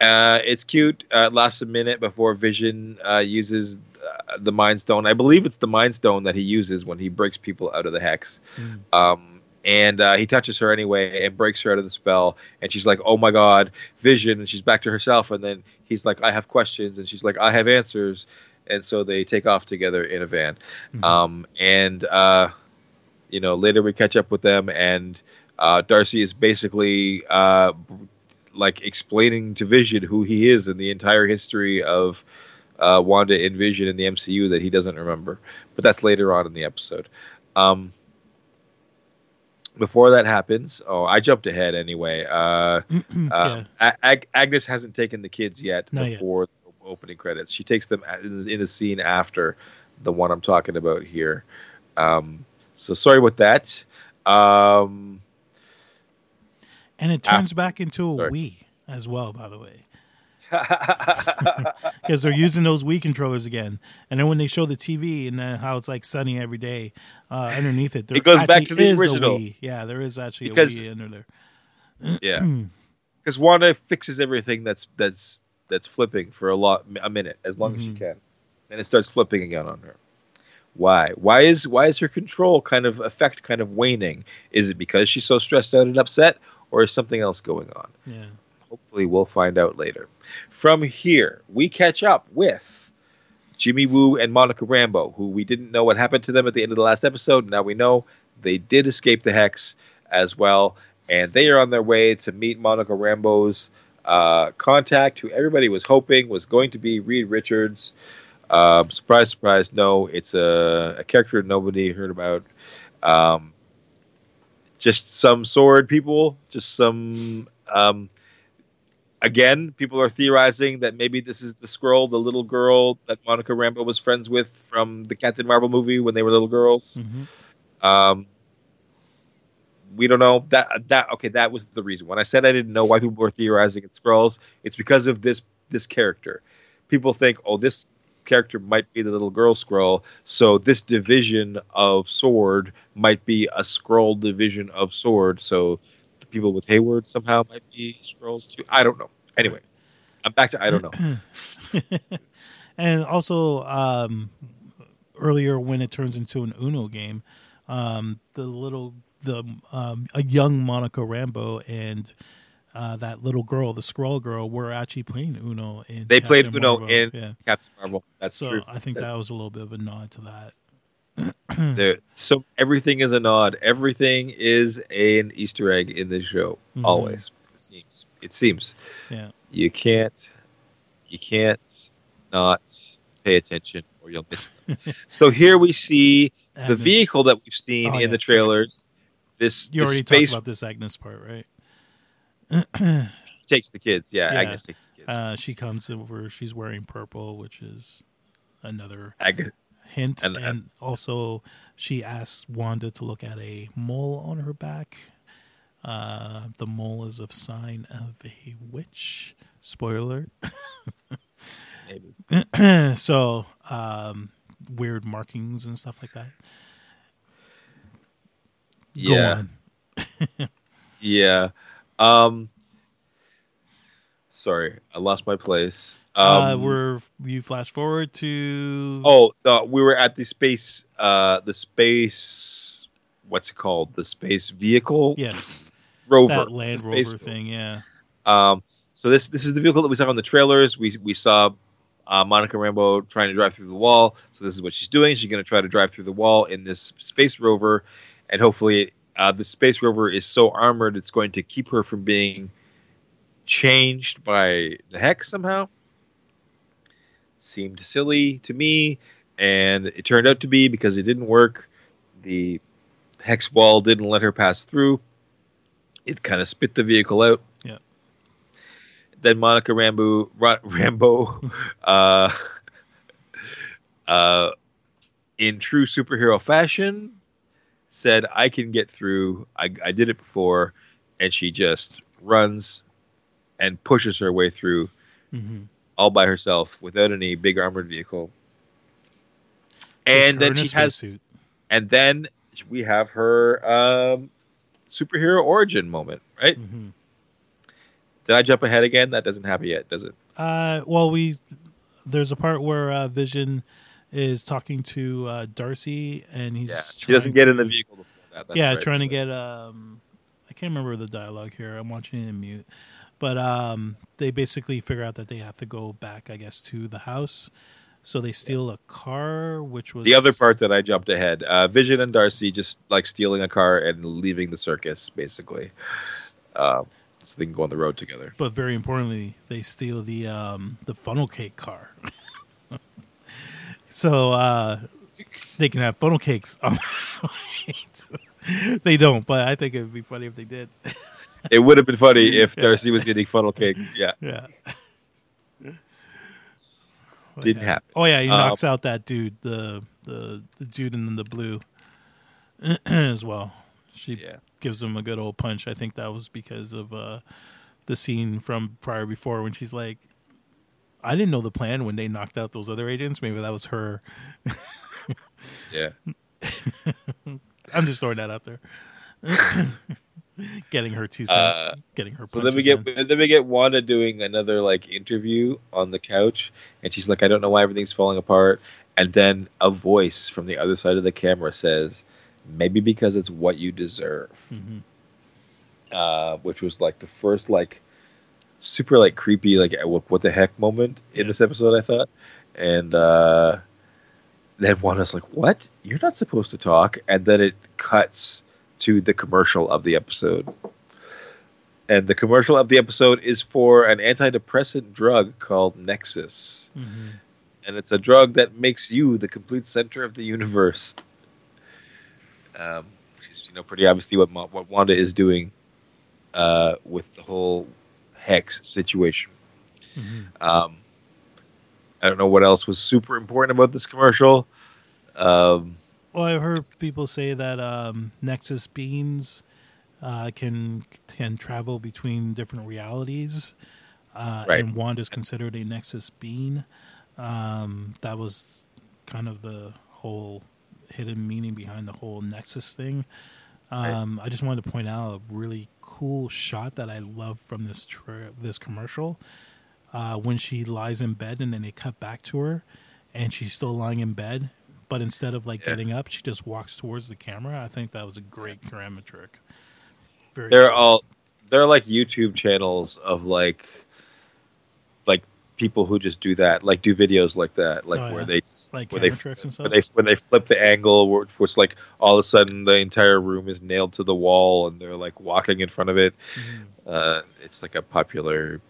uh, it's cute. Uh, it lasts a minute before Vision uh, uses uh, the Mind Stone. I believe it's the Mind Stone that he uses when he breaks people out of the hex. Mm. Um, and uh, he touches her anyway and breaks her out of the spell. And she's like, "Oh my God, Vision!" And she's back to herself. And then he's like, "I have questions," and she's like, "I have answers." And so they take off together in a van. Mhm. Um, and uh, you know, later we catch up with them, and uh, Darcy is basically uh, like explaining to Vision who he is and the entire history of uh, Wanda and Vision in the MCU that he doesn't remember, but that's later on in the episode. Um, before that happens, oh, I jumped ahead anyway. Uh, yeah. uh, A- Ag- Agnes hasn't taken the kids yet Not yet. before the opening credits. She takes them in the- in the scene after the one I'm talking about here. Um, so sorry about that. Um, and it turns back into a Sorry. Wii as well, by the way. because they're using those Wii controllers again. And then when they show the TV and then how it's like sunny every day, uh, underneath it, there It goes back to the original. Yeah, there is actually Because- a Wii under there. yeah, because Wanda fixes everything that's that's that's flipping for a lot a minute as long as she Mhm. can, and it starts flipping again on her. Why? Why is why is her control kind of effect kind of waning? Is it because she's so stressed out and upset, or is something else going on? Yeah. Hopefully, we'll find out later. From here, we catch up with Jimmy Woo and Monica Rambo, who we didn't know what happened to them at the end of the last episode. Now we know they did escape the hex as well, and they are on their way to meet Monica Rambo's uh, contact, who everybody was hoping was going to be Reed Richards. Um, surprise, surprise! No, it's a, a character nobody heard about. Um, just some sword people, just some um, again, people are theorizing that maybe this is the Skrull, the little girl that Monica Rambo was friends with from the Captain Marvel movie when they were little girls. hmm Um, we don't know that that okay. That was the reason. When I said I didn't know why people were theorizing it's Skrulls, it's because of this this character. People think, oh, this character might be the little girl Skrull, so this division of sword might be a Skrull division of sword. So the people with Hayward somehow might be Skrulls too. I don't know. Anyway, I'm back to I don't know. and also, um, earlier when it turns into an Uno game, um, the little the um, a young Monica Rambo and uh, that little girl, the Skrull girl, were actually playing Uno. In They played Captain Uno Marvel. in yeah. Captain Marvel. That's So true. I think that was a little bit of a nod to that. There, so everything is a nod. Everything is an Easter egg in this show. Mhm. Always, it seems. It seems. Yeah. You can't, you can't not pay attention, or you'll miss them. so here we see the vehicle that we've seen Oh, in yeah, the trailers. This, You already space talked about this Agnes part, right? Takes the kids. Yeah, Yeah. Agnes takes the kids. Uh, she comes over. She's wearing purple, which is another Ag- hint. And- And, and- also, she asks Wanda to look at a mole on her back. Uh, the mole is a sign of a witch. Spoiler. maybe. so, um, weird markings and stuff like that. Go Yeah. on. Yeah. Um. Sorry, I lost my place. Um, uh, we're you flash forward to Oh, the, we were at the space. Uh, the space. What's it called? The space vehicle yes rover. that Land Rover thing yeah Um. So this this is the vehicle that we saw on the trailers. We we saw uh, Monica Rambo trying to drive through the wall. So this is what she's doing. She's going to try to drive through the wall in this space rover, and hopefully, uh, the space rover is so armored it's going to keep her from being changed by the hex somehow. Seemed silly to me, and it turned out to be because it didn't work. The hex wall didn't let her pass through. It kind of spit the vehicle out. Yeah. Then Monica Rambo, Ra- Rambo, uh, uh, in true superhero fashion, said, "I can get through. I, I did it before," and she just runs and pushes her way through hmm all by herself without any big armored vehicle. And then she has, suit. and then we have her um, superhero origin moment, right? hmm Did I jump ahead again? That doesn't happen yet, does it? Uh, well, we there's a part where uh, Vision is talking to uh, Darcy, and he's Yeah, she doesn't get in the vehicle before that. Yeah, right. trying to get um, I can't remember the dialogue here. I'm watching it in mute, but um, they basically figure out that they have to go back, I guess, to the house. So they steal a car, which was The other part that I jumped ahead, uh, Vision and Darcy just like stealing a car and leaving the circus, basically, um, so they can go on the road together. But very importantly, they steal the um, the funnel cake car. so uh, they can have funnel cakes. On they don't, but I think it would be funny if they did. It would have been funny if Yeah. Darcy was getting funnel cake. Yeah, yeah. Didn't yeah. happen. Oh yeah, he Um, knocks out that dude, the the the dude in the blue as well. She Yeah. gives him a good old punch. I think that was because of uh, the scene from prior before when she's like, "I didn't know the plan when they knocked out those other agents. Maybe that was her." yeah. I'm just throwing that out there. getting her two cents, Uh, getting her. So then we get then we get Wanda doing another like interview on the couch, and she's like, "I don't know why everything's falling apart." And then a voice from the other side of the camera says, "Maybe because it's what you deserve," hmm uh, which was like the first like super like creepy like what, what the heck moment in this episode. I thought, and uh, then Wanda's like, "What? You're not supposed to talk," and then it cuts to the commercial of the episode. And the commercial of the episode is for an antidepressant drug called Nexus. hmm And it's a drug that makes you the complete center of the universe. Um, which is, you know, pretty obviously what, what Wanda is doing uh, with the whole Hex situation. hmm Um, I don't know what else was super important about this commercial. Um, Well, I've heard people say that um, Nexus beings uh, can can travel between different realities, uh, Right. and Wanda's considered a Nexus being. Um, that was kind of the whole hidden meaning behind the whole Nexus thing. Um, I just wanted to point out a really cool shot that I love from this tra- this commercial. Uh, when she lies in bed and then they cut back to her, and she's still lying in bed, but instead of like Yeah. getting up, she just walks towards the camera. I think that was a great camera trick. Very they're cool. all they're like YouTube channels of like people who just do that, like do videos like that, like Oh, where yeah. they just Like where they tricks and where they when they flip the angle, where, where it's like all of a sudden the entire room is nailed to the wall and they're like walking in front of it. Mhm. Uh, it's like a popular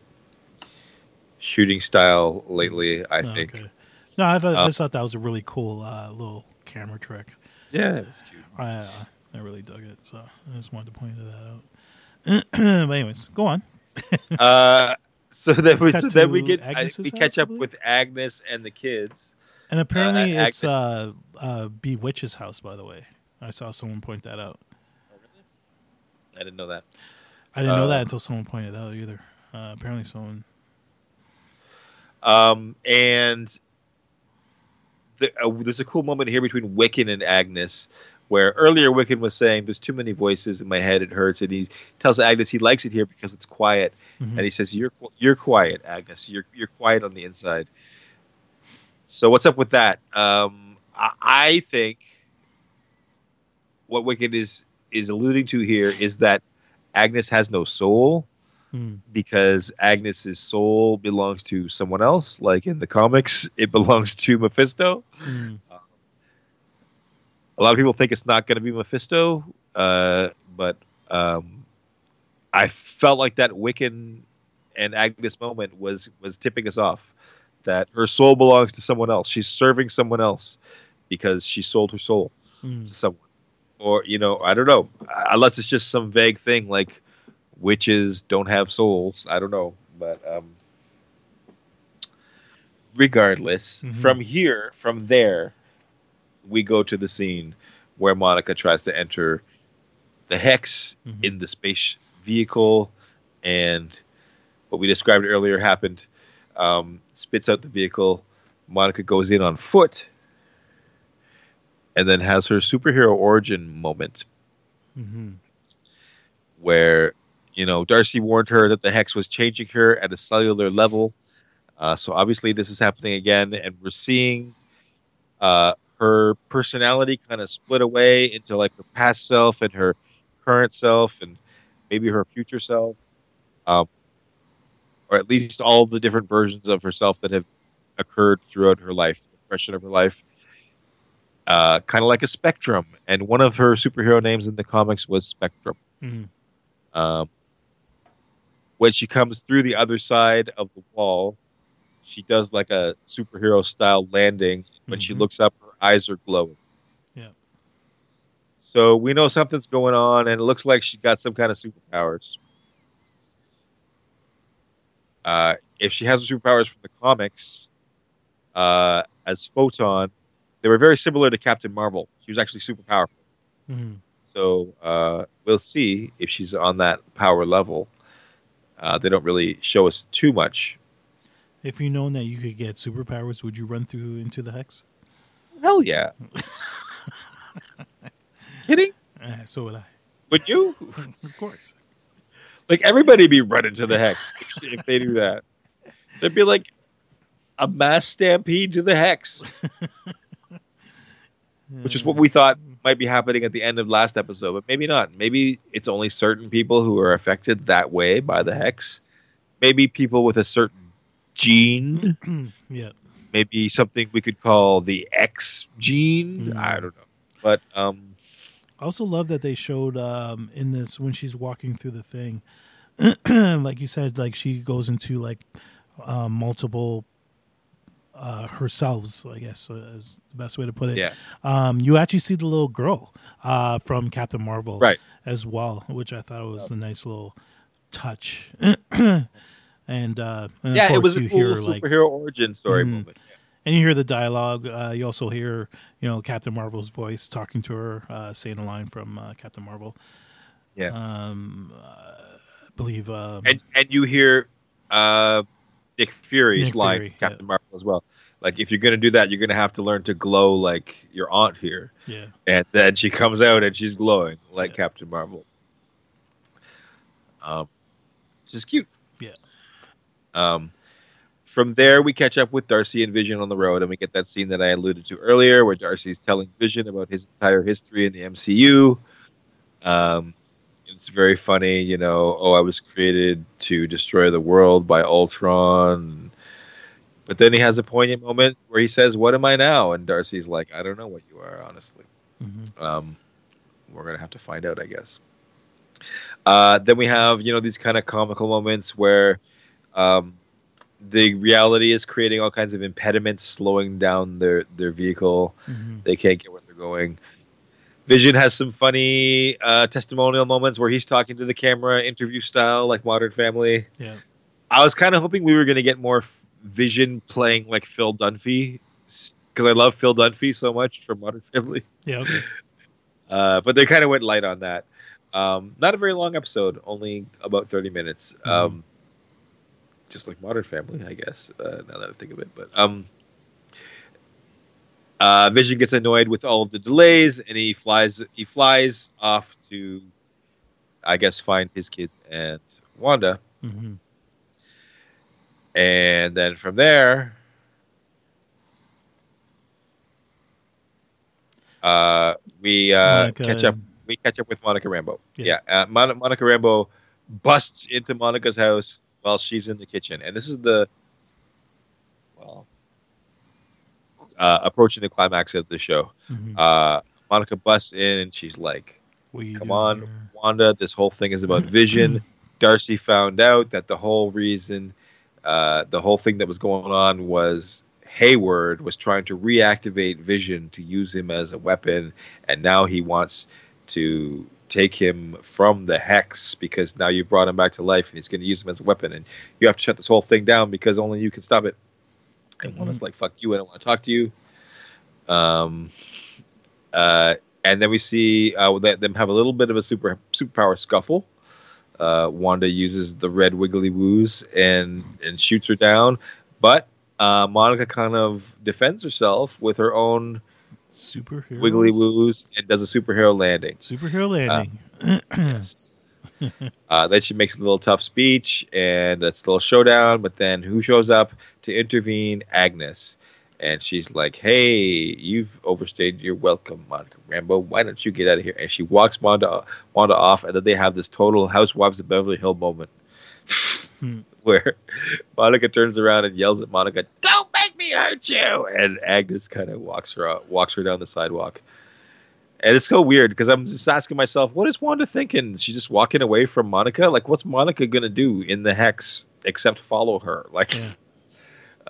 shooting style lately. I Oh, think. okay. No, I thought Uh, I just thought that was a really cool uh, little camera trick. Yeah, it's cute. I uh, I really dug it, so I just wanted to point that out. but anyways, go on. uh, so then we Cut so then we get I, Agnes's we catch I up with Agnes and the kids. And apparently, Uh, it's uh, uh, Bewitched's house. By the way, I saw someone point that out. I didn't know that. I didn't know Uh, that until someone pointed out either. Uh, apparently, someone. Um, and the, uh, there's a cool moment here between Wiccan and Agnes, where earlier Wiccan was saying, "There's too many voices in my head; it hurts." And he tells Agnes he likes it here because it's quiet, Mhm. and he says, "You're you're quiet, Agnes. You're you're quiet on the inside." So what's up with that? Um, I, I think what Wiccan is is alluding to here is that Agnes has no soul Hmm. because Agnes's soul belongs to someone else. Like in the comics, it belongs to Mephisto. Hmm. A lot of people think it's not going to be Mephisto, uh, but um, I felt like that Wiccan and Agnes moment was was tipping us off. That her soul belongs to someone else. She's serving someone else because she sold her soul Hmm. to someone, or you know, I don't know, unless it's just some vague thing like witches don't have souls. I don't know, but um, regardless, Mhm. from here, from there, we go to the scene where Monica tries to enter the hex Mhm. in the space vehicle, and what we described earlier happened. Um, spits out the vehicle. Monica goes in on foot, and then has her superhero origin moment Mhm. where you know Darcy warned her that the hex was changing her at a cellular level. Uh, so obviously this is happening again, and we're seeing uh, her personality kind of split away into like her past self and her current self, and maybe her future self, um, or at least all the different versions of herself that have occurred throughout her life, the progression of her life. Uh, kind of like a spectrum, and one of her superhero names in the comics was Spectrum Mhm. um, when she comes through the other side of the wall, she does like a superhero style landing When she Mhm. looks up, her eyes are glowing. Yeah. So we know something's going on, and it looks like she's got some kind of superpowers. Uh, if she has superpowers from the comics, uh, as Photon, they were very similar to Captain Marvel. She was actually super powerful. Mhm. So uh, we'll see if she's on that power level. Uh, they don't really show us too much. If you known that you could get superpowers, would you run through into the hex? Hell yeah! Kidding? Uh, so would I. Would you? Of course. Like everybody be running to the hex if, if they do that. There'd be like a mass stampede to the hex, which is what we thought might be happening at the end of last episode, but maybe not. Maybe it's only certain people who are affected that way by the hex. Maybe people with a certain gene, yeah. Maybe something we could call the X gene. Mm. I don't know, but um, I also love that they showed um, in this when she's walking through the thing, like you said, like she goes into like um, multiple uh, herselves. I guess uh, is the best way to put it. yeah, Um, you actually see the little girl uh, from Captain Marvel, Right. as well, which I thought was a nice little touch. and uh, and yeah, it was a cool hear like superhero origin story Mhm. moment. and you hear the dialogue. Uh, you also hear, you know, Captain Marvel's voice talking to her, uh, saying a line from uh, Captain Marvel. Yeah. Um, uh, I believe. Um, and and you hear uh, Nick Fury's Nick line, Fury, Captain Marvel as well. Like if you're gonna do that, you're gonna have to learn to glow like your aunt here. yeah. And then she comes out and she's glowing like Yeah. Captain Marvel. Um, is cute. Um, from there, we catch up with Darcy and Vision on the road, and we get that scene that I alluded to earlier, where Darcy's telling Vision about his entire history in the MCU. Um, it's very funny, you know. Oh, I was created to destroy the world by Ultron. But then he has a poignant moment where he says, "What am I now?" And Darcy's like, "I don't know what you are, honestly." hmm Um, we're gonna have to find out, I guess. Uh, then we have you know these kind of comical moments where um, the reality is creating all kinds of impediments, slowing down their their vehicle. hmm They can't get where they're going. Vision has some funny uh, testimonial moments where he's talking to the camera, interview style, like Modern Family. Yeah. I was kind of hoping we were going to get more f- Vision playing like Phil Dunphy because I love Phil Dunphy so much from Modern Family. Yeah. Okay. Uh, but they kind of went light on that. Um, not a very long episode, only about 30 minutes. Um, just like Modern Family, I guess, uh, now that I think of it. But um, uh, Vision gets annoyed with all of the delays, and he flies. He flies off to, I guess, find his kids and Wanda. hmm And then from there, uh, we uh, catch up. We catch up with Monica Rambo. Yeah. Yeah, uh, Mon- Monica Rambo busts into Monica's house while she's in the kitchen, and this is the well uh, approaching the climax of the show. hmm Uh, Monica busts in, and she's like, "Come on, here? Wanda, this whole thing is about Vision." Darcy found out that the whole reason, uh, the whole thing that was going on was Hayward was trying to reactivate Vision to use him as a weapon, and now he wants to take him from the hex because now you brought him back to life and he's going to use him as a weapon, and you have to shut this whole thing down because only you can stop it. And Wanda's like, "Fuck you! I don't want to talk to you." Um, uh, and then we see uh, them have a little bit of a super superpower scuffle. Uh, Wanda uses the red wiggly woos and and shoots her down, but uh, Monica kind of defends herself with her own Superhero. wiggly woos and does a superhero landing. Superhero landing. Uh, then she makes a little tough speech and it's a little showdown. But then who shows up to intervene? Agnes. And she's like, "Hey, you've overstayed your welcome, Monica Rambo. Why don't you get out of here?" And she walks Wanda, Wanda off, and then they have this total Housewives of Beverly Hill moment, Hmm. where Monica turns around and yells at Monica, "Don't make me hurt you!" And Agnes kind of walks her out, walks her down the sidewalk. And it's so weird because I'm just asking myself, what is Wanda thinking? She's just walking away from Monica. Like, what's Monica gonna do in the hex except follow her? Like, Yeah.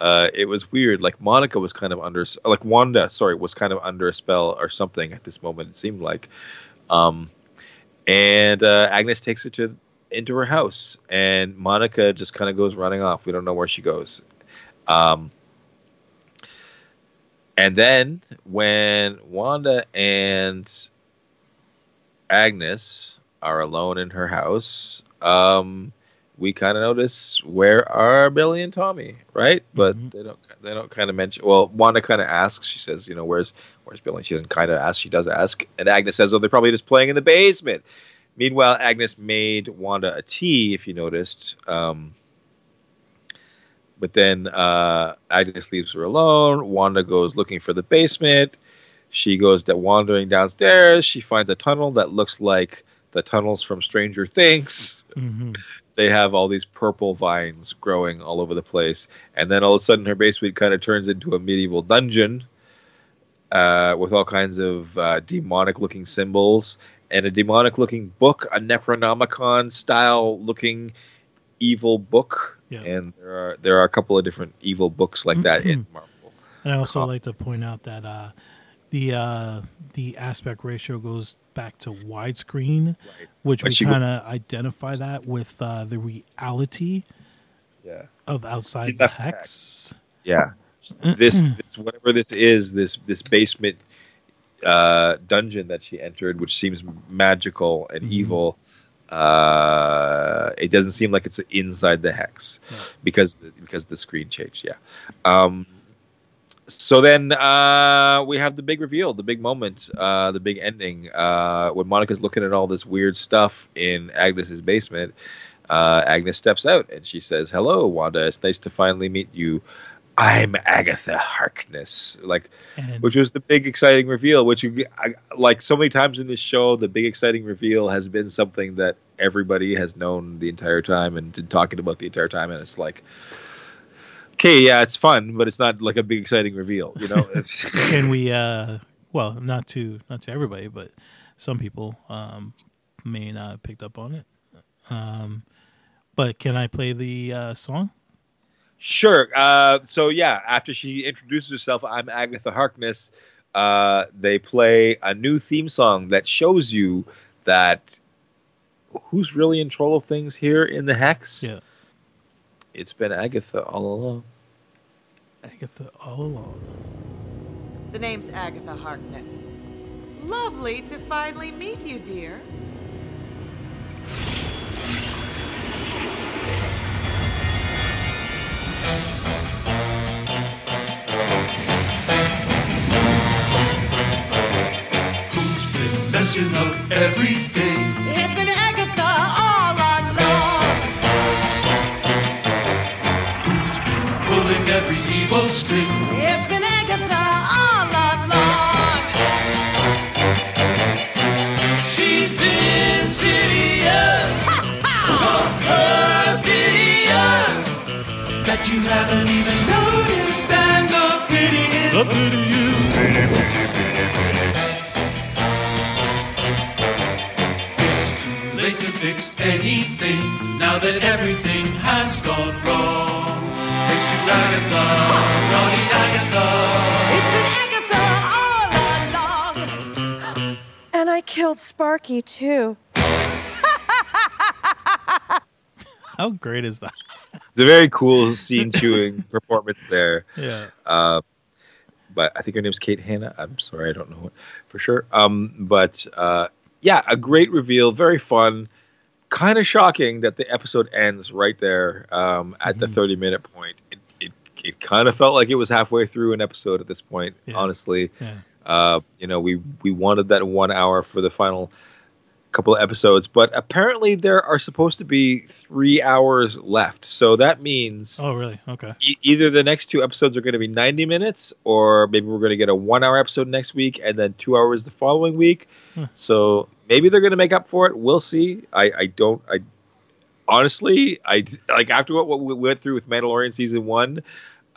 uh, it was weird. Like Monica was kind of under, like Wanda, sorry, was kind of under a spell or something at this moment. It seemed like, um, and uh, Agnes takes her to into her house, and Monica just kind of goes running off. We don't know where she goes. Um, and then when Wanda and Agnes are alone in her house, um, we kind of notice where are Billy and Tommy, right? But Mhm. they don't they don't kind of mention. Well, Wanda kind of asks. She says, you know, where's where's Billy? She doesn't kind of ask. She does ask, and Agnes says, oh, they're probably just playing in the basement. Meanwhile, Agnes made Wanda a tea, if you noticed. Um, but then uh, Agnes leaves her alone. Wanda goes looking for the basement. She goes that wandering downstairs. She finds a tunnel that looks like the tunnels from Stranger Things. hmm They have all these purple vines growing all over the place, and then all of a sudden her basement kind of turns into a medieval dungeon uh, with all kinds of uh, demonic-looking symbols and a demonic-looking book, a Necronomicon style-looking evil book. Yeah. And there are there are a couple of different evil books like that in Marvel. And I also like to point out that uh, the uh, the aspect ratio goes back to widescreen, Right. which we kind of identify that with uh, the reality Yeah. of outside the hex. Yeah. this, this whatever this is, this this basement uh, dungeon that she entered, which seems magical and Mhm. evil. Uh, it doesn't seem like it's inside the hex Yeah. because because the screen changed. Yeah. Um, so then uh, we have the big reveal, the big moment, uh, the big ending. Uh, when Monica's looking at all this weird stuff in Agnes's basement, uh, Agnes steps out and she says, "Hello, Wanda. It's nice to finally meet you. I'm Agatha Harkness." Like, And which was the big exciting reveal. Which, you, I, like so many times in this show, the big exciting reveal has been something that everybody has known the entire time and been talking about the entire time, and it's like. Okay, yeah, it's fun, but it's not like a big exciting reveal, you know. Can we? Uh, well, not to not to everybody, but some people um, may not have picked up on it. Um, but can I play the uh, song? Sure. Uh, so yeah, after she introduces herself, I'm Agatha Harkness. Uh, they play a new theme song that shows you that who's really in control of things here in the hex. Yeah, It's been Agatha all along. Agatha all along. The name's Agatha Harkness. Lovely to finally meet you, dear. Messing up everything? It's been Agatha all along. Who's been pulling every evil string? It's been Agatha all along. She's insidious, so that you haven't even noticed. And the pity is, the pity is, pity, pity, pity, pity. It's too late to fix anything now that everything has gone wrong. Thanks to Agatha, naughty Agatha. It's been Agatha all along. And I killed Sparky too. How great is that? A very cool scene chewing performance there. Yeah, Uh, but I think her name's Kate Hannah. I'm sorry, I don't know for sure. Um, but uh, yeah, a great reveal, very fun. Kind of shocking that the episode ends right there um, at the Mhm. 30 minute point. It, it, it kind of felt like it was halfway through an episode at this point. Yeah. Honestly, yeah. uh, you know, we we wanted that one hour for the final couple of episodes, but apparently there are supposed to be three hours left. So that means Oh, really? Okay. e- either the next two episodes are going to be 90 minutes or maybe we're going to get a one hour episode next week and then two hours the following week Hmm. so maybe they're going to make up for it we'll see i i don't i honestly i like after what, what we went through with mandalorian season one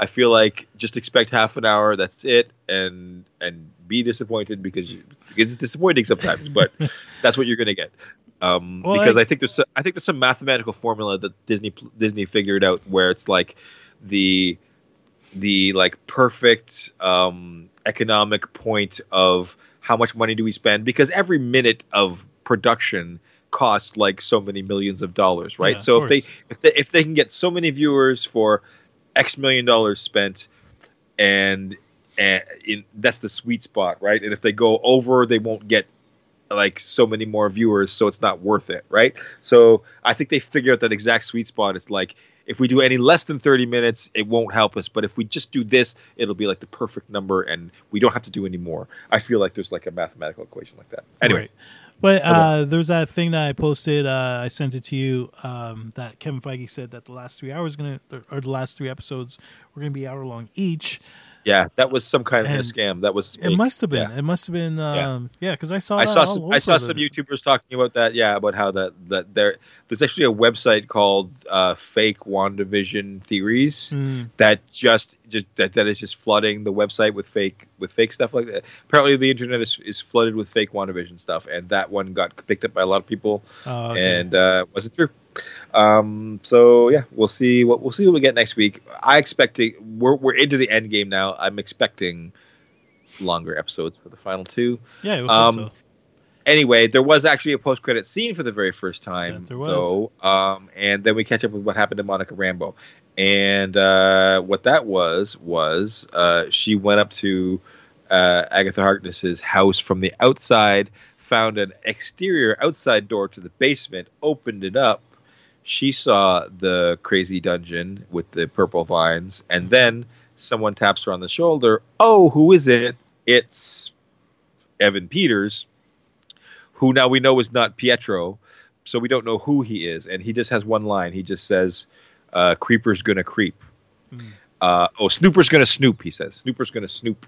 i feel like just expect half an hour that's it and and be disappointed because you, it's disappointing sometimes but that's what you're going to get um, Well, because I- I, think there's I think there's some mathematical formula that Disney Disney figured out where it's like the the like perfect um, economic point of how much money do we spend because every minute of production costs like so many millions of dollars, right? Yeah, so if they if they if they can get so many viewers for X million dollars spent, and and in, that's the sweet spot, right? And if they go over, they won't get like so many more viewers, so it's not worth it, right? So I think they figure out that exact sweet spot. It's like if we do any less than 30 minutes, it won't help us. But if we just do this, it'll be like the perfect number, and we don't have to do any more. I feel like there's like a mathematical equation like that. Anyway, Right. But uh, there's that thing that I posted. Uh, I sent it to you. Um, that Kevin Feige said that the last three hours gonna, or the last three episodes, were gonna be hour long each. yeah, that was some kind of a scam. That was It must have been. Yeah. It must have been. Um, yeah, because I saw. I saw some, I saw some YouTubers talking about that. Yeah, about how that that there there's actually a website called uh, Fake WandaVision Theories Mm, that just just that, that is just flooding the website with fake with fake stuff like that. Apparently, the internet is, is flooded with fake WandaVision stuff, and that one got picked up by a lot of people oh, okay. and uh, wasn't true. Um, so yeah, we'll see what we'll see what we get next week. I expect to, we're we're into the end game now. I'm expecting longer episodes for the final two yeah, um, so. anyway, there was actually a post credit scene for the very first time, Yeah, there was. though. Um, and then we catch up with what happened to Monica Rambo, and uh, what that was was uh, she went up to uh, Agatha Harkness's house from the outside, found an exterior outside door to the basement, opened it up. She saw the crazy dungeon with the purple vines, and then someone taps her on the shoulder. Oh, who is it? It's Evan Peters, who now we know is not Pietro, so we don't know who he is, and he just has one line. He just says, uh, "Creeper's gonna creep." Uh, oh, Snooper's gonna snoop. He says, "Snooper's gonna snoop."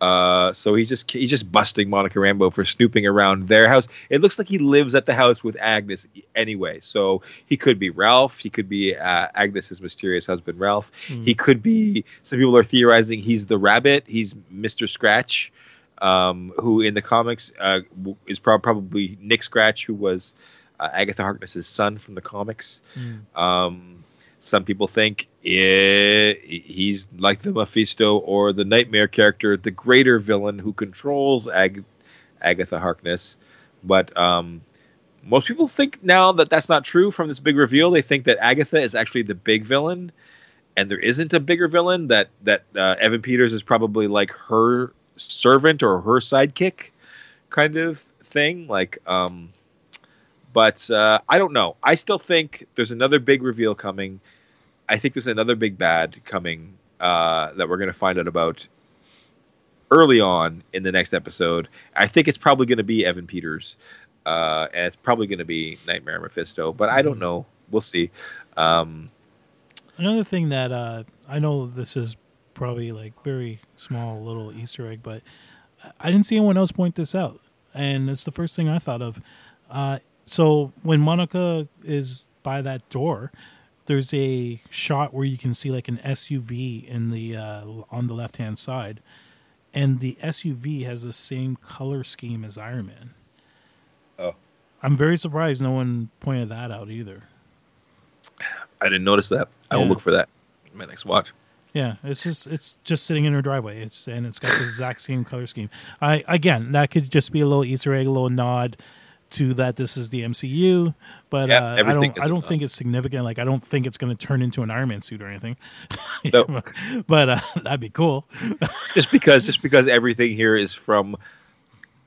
Uh, so he's just he's just busting Monica Rambo for snooping around their house. It looks like he lives at the house with Agnes anyway. So he could be Ralph. He could be uh, Agnes's mysterious husband, Ralph. He could be. Some people are theorizing he's the rabbit. He's Mister Scratch um, who in the comics uh, is prob- probably Nick Scratch, who was uh, Agatha Harkness's son from the comics. Um, some people think eh, he's like the Mephisto or the Nightmare character, the greater villain who controls Ag- Agatha Harkness. But um, most people think now that that's not true from this big reveal. They think that Agatha is actually the big villain, and there isn't a bigger villain. That that uh, Evan Peters is probably like her servant or her sidekick, kind of thing. Like, um, but uh, I don't know. I still think there's another big reveal coming. I think there's another big bad coming uh, that we're going to find out about early on in the next episode. I think it's probably going to be Evan Peters, uh, and it's probably going to be Nightmare Mephisto. But I don't know. We'll see. Um, Another thing that uh, I know this is probably like very small little Easter egg, but I didn't see anyone else point this out, and it's the first thing I thought of. Uh, so when Monica is by that door, there's a shot where you can see like an SUV in the uh, on the left hand side, and the SUV has the same color scheme as Iron Man. Oh. I'm very surprised no one pointed that out either. I didn't notice that. I will look for that in my next watch. Yeah, it's just it's just sitting in her driveway. It's and it's got the exact same color scheme. I again, that could just be a little Easter egg, a little nod to that this is the MCU. But Yeah, uh, I don't I don't think it's significant. Like I don't think it's going to turn into an Iron Man suit or anything. No. but uh, that'd be cool. just because just because everything here is from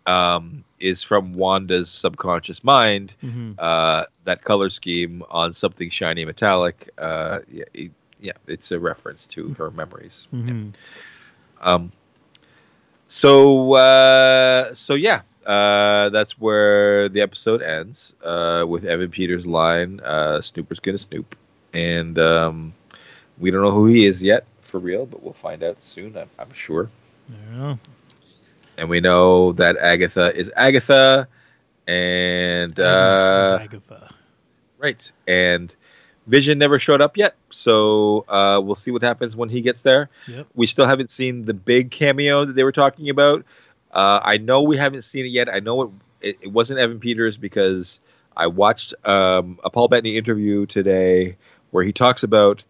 um is from Wanda's subconscious mind Mhm. uh that color scheme on something shiny metallic uh yeah it, yeah it's a reference to her memories Mhm. um so uh so yeah uh that's where the episode ends uh with Evan Peters line uh Snooper's gonna snoop and um we don't know who he is yet for real but we'll find out soon I'm, I'm sure I and we know that Agatha is Agatha, and uh, Agatha. right, and Vision never showed up yet, so uh, we'll see what happens when he gets there. Yep. We still haven't seen the big cameo that they were talking about. Uh, I know we haven't seen it yet. I know it, it, it wasn't Evan Peters because I watched um, a Paul Bettany interview today where he talks about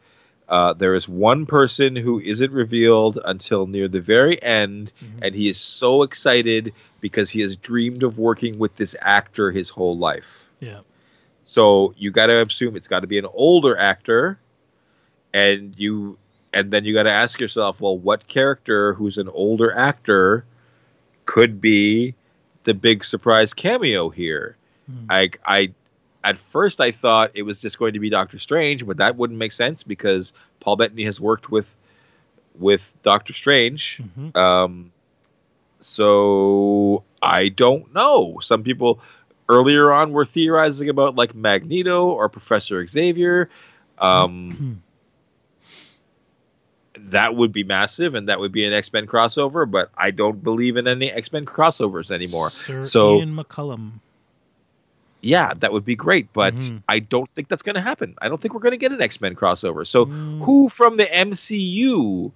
Uh, there is one person who isn't revealed until near the very end, Mhm. and he is so excited because he has dreamed of working with this actor his whole life. Yeah. So you got to assume it's got to be an older actor, and you and then you got to ask yourself, well, what character who's an older actor could be the big surprise cameo here? Hmm. I I at first I thought it was just going to be Doctor Strange, but that wouldn't make sense because Paul Bettany has worked with with Doctor Strange. Mhm. Um, so I don't know. Some people earlier on were theorizing about like Magneto or Professor Xavier. Um, that would be massive, and that would be an X Men crossover. But I don't believe in any X Men crossovers anymore. Sir so- Ian McKellen. Yeah, that would be great, but Mhm. I don't think that's going to happen. I don't think we're going to get an X Men crossover. So, Mm. who from the MCU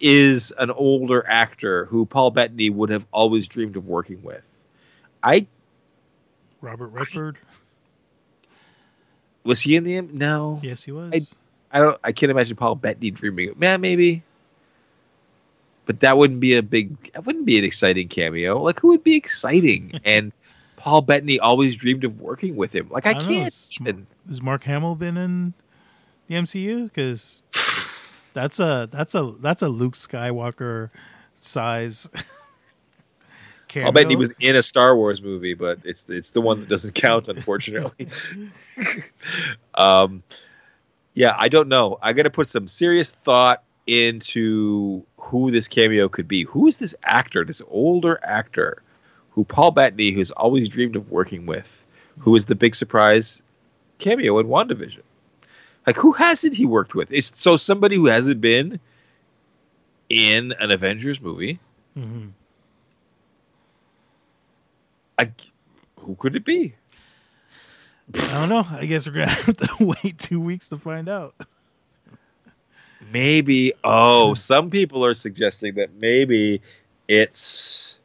is an older actor who Paul Bettany would have always dreamed of working with? I Robert Redford. was he in the M- no. Yes, he was. I- I don't. I can't imagine Paul Bettany dreaming. of- Man, maybe. But that wouldn't be a big. That wouldn't be an exciting cameo. Like who would be exciting? and Paul Bettany always dreamed of working with him. Like I, I know, can't. it's- even. Has Mark Hamill been in the MCU? Because that's a that's a that's a Luke Skywalker size. cameo. I'll bet he was in a Star Wars movie, but it's it's the one that doesn't count, unfortunately. um, yeah, I don't know. I got to put some serious thought into who this cameo could be. Who is this actor, this older actor, who Paul Bettany, who's always dreamed of working with, who is the big surprise cameo in WandaVision? Like, who hasn't he worked with? It's so somebody who hasn't been in an Avengers movie. Mhm. I, who could it be? I don't know. I guess we're gonna have to wait two weeks to find out. Maybe. Oh, some people are suggesting that maybe it's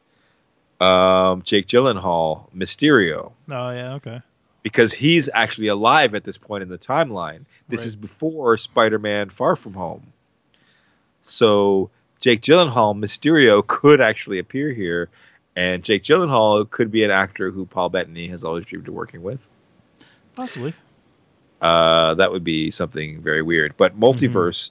um, Jake Gyllenhaal, Mysterio, Oh yeah, okay. because he's actually alive at this point in the timeline. This Right. is before Spider-Man: Far From Home. So Jake Gyllenhaal, Mysterio, could actually appear here, and Jake Gyllenhaal could be an actor who Paul Bettany has always dreamed of working with. Possibly. uh, that would be something very weird. But multiverse,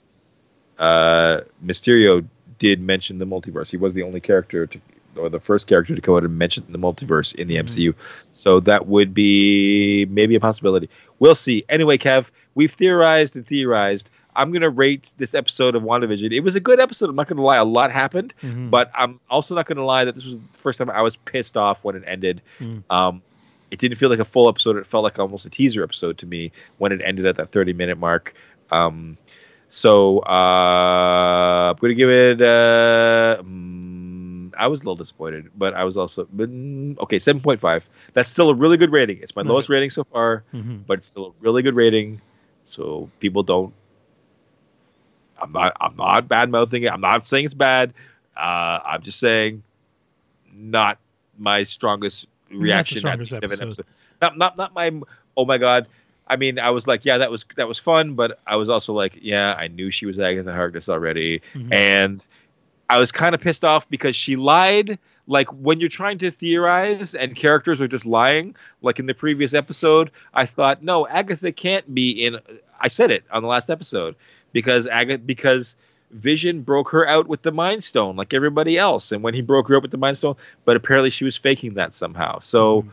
uh, Mysterio did mention the multiverse. He was the only character to, or the first character to come out and mention the multiverse in the. MCU. So that would be maybe a possibility. We'll see. Anyway, Kev, we've theorized and theorized. I'm gonna rate this episode of WandaVision. It was a good episode. I'm not gonna lie. A lot happened, Mhm. but I'm also not gonna lie that this was the first time I was pissed off when it ended. Mm. Um, it didn't feel like a full episode. It felt like almost a teaser episode to me when it ended at that 30 minute mark. Um, so uh, I'm going to give it. Uh, mm, I was a little disappointed, but I was also mm, okay. 7.5. That's still a really good rating. It's my lowest rating so far, Mhm. but it's still a really good rating. So people don't. I'm not. I'm not bad mouthing it. I'm not saying it's bad. Uh, I'm just saying, not my strongest reaction at the strongest end of an episode. episode. Not not not my. Oh my god. I mean, I was like, yeah, that was that was fun, but I was also like, yeah, I knew she was Agatha Harkness already, Mhm. and I was kind of pissed off because she lied. Like when you're trying to theorize and characters are just lying, like in the previous episode, I thought, no, Agatha can't be in. I said it on the last episode because Agatha because Vision broke her out with the Mind Stone like everybody else, and when he broke her out with the Mind Stone, but apparently she was faking that somehow. So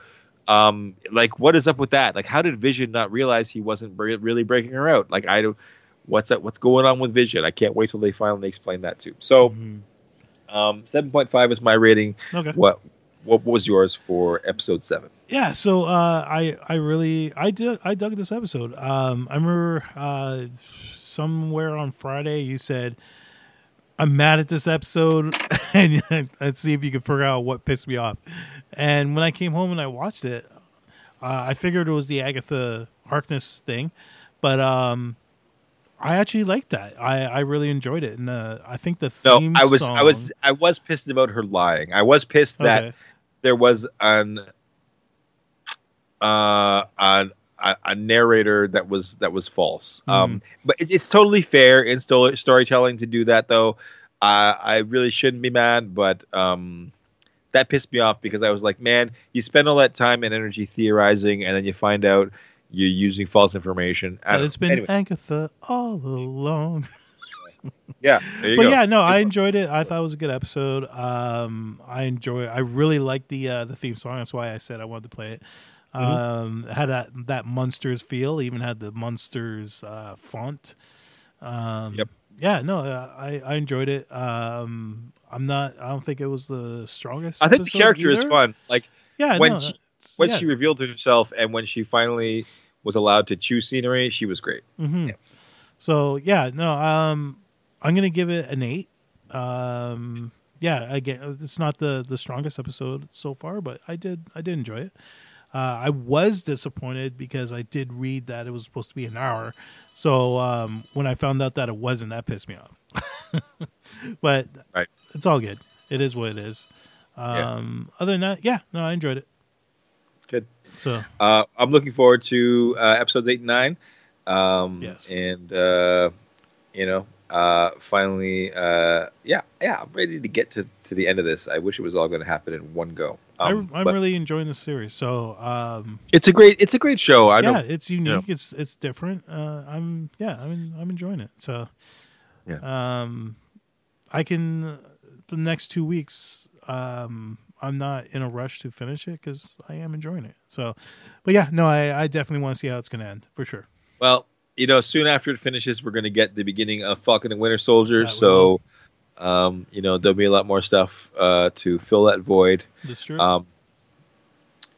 um like what is up with that like how did vision not realize he wasn't re- really breaking her out like i don't what's up what's going on with vision i can't wait till they finally explain that too so Mhm. um 7.5 is my rating Okay. what what was yours for episode 7 Yeah, so uh, I I really I did I dug this episode. Um, I remember uh, somewhere on Friday you said I'm mad at this episode, and let's see if you can figure out what pissed me off. And when I came home and I watched it, uh, I figured it was the Agatha Harkness thing, but um, I actually liked that. I I really enjoyed it, and uh, I think the no i was song, i was i was pissed about her lying i was pissed that Okay. there was an uh an a, a narrator that was that was false. Mm-hmm. Um, but it, it's totally fair in sto- storytelling to do that, though. Uh, I really shouldn't be mad, but um, that pissed me off because I was like, man, you spend all that time and energy theorizing, and then you find out you're using false information. But don't been Anyway, Agatha all along. yeah, there you but go. yeah, no, I enjoyed it. I thought it was a good episode. Um, I enjoy. I really liked the uh, the theme song. That's why I said I wanted to play it. Mm-hmm. Um, had that that Munsters feel. Even had the Munsters uh, font. Um, Yep. Yeah, no, uh, I I enjoyed it. Um, I'm not. I don't think it was the strongest. I think the character is fun. Like Yeah, when no, she- when yeah. she revealed herself and when she finally was allowed to choose scenery, she was great. hmm Yeah. So yeah, no, um, I'm gonna give it an eight. Um, yeah, again, it's not the the strongest episode so far, but I did I did enjoy it. Uh, I was disappointed because I did read that it was supposed to be an hour. So um, when I found out that it wasn't, that pissed me off. but Right. it's all good. It is what it is. Yeah. Um, Other than that, yeah, no, I enjoyed it. Good. So Uh, I'm looking forward to uh, episodes eight and nine. Um, Yes. And uh, you know, uh, finally, uh, yeah, yeah, I'm ready to get to, to the end of this. I wish it was all going to happen in one go. Um, I, I'm but really enjoying the series. So um, it's a great, it's a great show. I yeah, it's unique. It's it's different. Uh, I'm yeah, I mean I'm enjoying it. So Yeah. um, I can the next two weeks. Um, I'm not in a rush to finish it because I am enjoying it. So, but yeah, no, I, I definitely want to see how it's going to end for sure. Well, you know, soon after it finishes, we're going to get the beginning of Falcon and Winter Soldier. So, um, you know, there'll be a lot more stuff uh, to fill that void. This true. Um,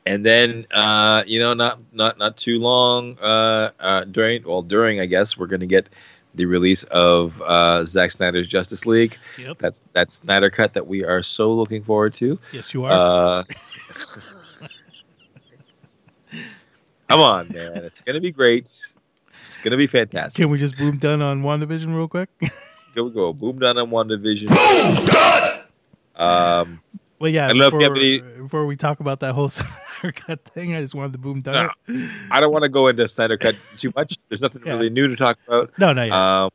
and then, uh, you know, not not not too long uh, uh, during, well, during, I guess, we're going to get the release of uh, Zack Snyder's Justice League. yep. That's that Snyder cut that we are so looking forward to. Yes, you are. Uh, come on, man! It's going to be great. It's going to be fantastic. Can we just boom done on WandaVision real quick? Go go! Boom down on WandaVision. Boom done. Um, well, yeah. I don't know if you before, have any- before we talk about that whole haircut thing, I just wanted to boom done it. I don't want to go into Snyder cut too much. There's nothing Yeah. really new to talk about. No, no, yeah. Um,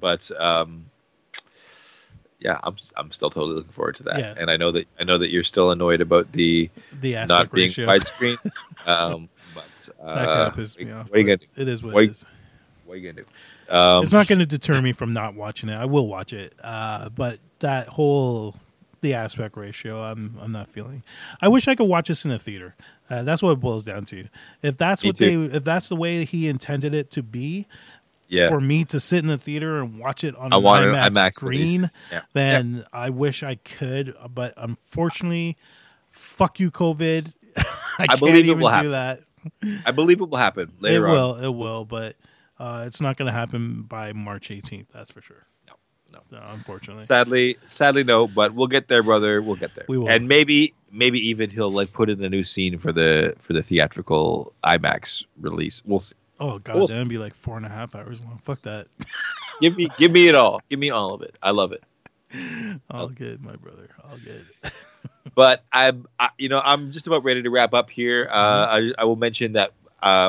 but um, yeah, I'm I'm still totally looking forward to that. Yeah. And I know that I know that you're still annoyed about the the aspect not being ratio. widescreen. um, but uh, that kind of pissed me off. What are you gonna do? It is what, What- it is. What are you gonna do? Um, it's not going to deter me from not watching it. I will watch it, uh, but that whole the aspect ratio, I'm I'm not feeling. I wish I could watch this in a theater. Uh, that's what it boils down to. If that's Me what too. they, if that's the way he intended it to be, yeah. for me to sit in the theater and watch it on I an IMAX, IMAX screen. Yeah. then I wish I could. But unfortunately, fuck you, COVID. I, can't believe it will happen. that. I believe it will happen It later on. will. It will. But uh, it's not going to happen by March 18th. That's for sure. No, no. unfortunately. Sadly, sadly, no. But we'll get there, brother. We'll get there. We will. And maybe, maybe even he'll like put in a new scene for the for the theatrical IMAX release. We'll see. Oh god, We'll that'd be like four and a half hours long. Fuck that. Give me, give me it all. Give me all of it. I love it. All good, my brother. All good. But I'm, I, you know, I'm just about ready to wrap up here. Uh, I, I will mention that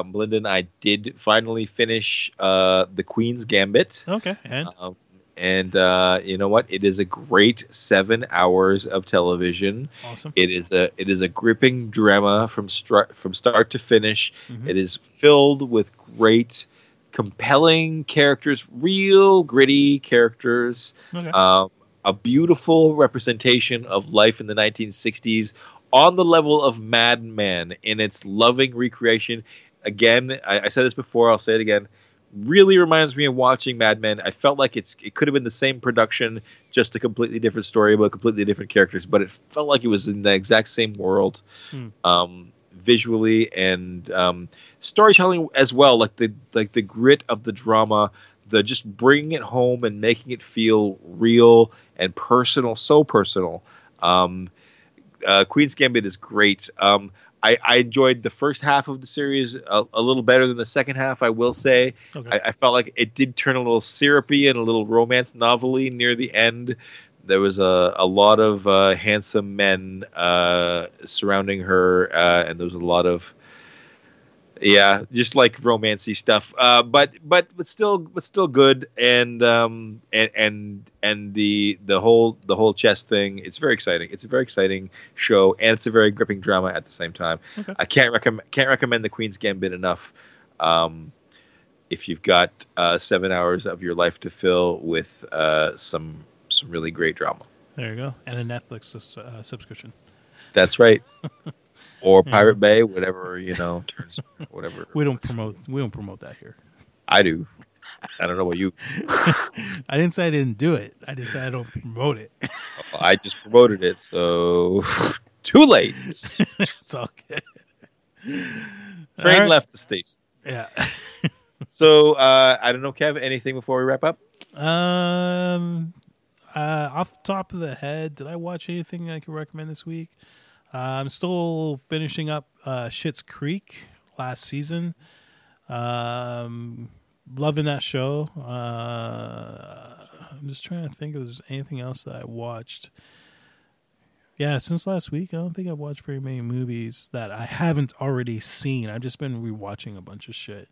Melinda and I did finally finish uh, the Queen's Gambit. Okay, and Um, and uh, you know what? It is a great seven hours of television. awesome. It is a it is a gripping drama from start from start to finish. Mhm. It is filled with great, compelling characters, real gritty characters. Okay. Um, a beautiful representation of life in the 1960s on the level of Mad Men in its loving recreation. Again, I, I said this before. I'll say it again. Really reminds me of watching Mad Men. I felt like it's it could have been the same production, just a completely different story about completely different characters. But it felt like it was in the exact same world, Hmm. um, visually and um, storytelling as well. Like the like the grit of the drama, the just bringing it home and making it feel real and personal, so personal. Um, uh, Queen's Gambit is great. Um, I, I enjoyed the first half of the series a, a little better than the second half. I will say. Okay. I, I felt like it did turn a little syrupy and a little romance novelty near the end. There was a, a lot of uh, handsome men uh, surrounding her, uh, and there was a lot of Yeah, just like romancy stuff. Uh, but but but still but still good and um and and and the the whole the whole chess thing. It's very exciting. It's a very exciting show and it's a very gripping drama at the same time. Okay. I can't recommend can't recommend the Queen's Gambit enough. Um, if you've got uh, seven hours of your life to fill with uh, some some really great drama. There you go, and a Netflix uh, subscription. That's right. or Pirate Bay, whatever you know, turns whatever. We don't promote. We don't promote that here. I do. I don't know what you. I didn't say I didn't do it. I just said I don't promote it. I just promoted it, so too late. it's all good. Train right. left the station. Yeah. So uh, I don't know, Kev. Anything before we wrap up? Um, uh, off the top of the head, did I watch anything I can recommend this week? Uh, I'm still finishing up uh, Schitt's Creek last season. Um, loving that show. Uh, I'm just trying to think if there's anything else that I watched. Yeah, since last week, I don't think I've watched very many movies that I haven't already seen. I've just been rewatching a bunch of shit.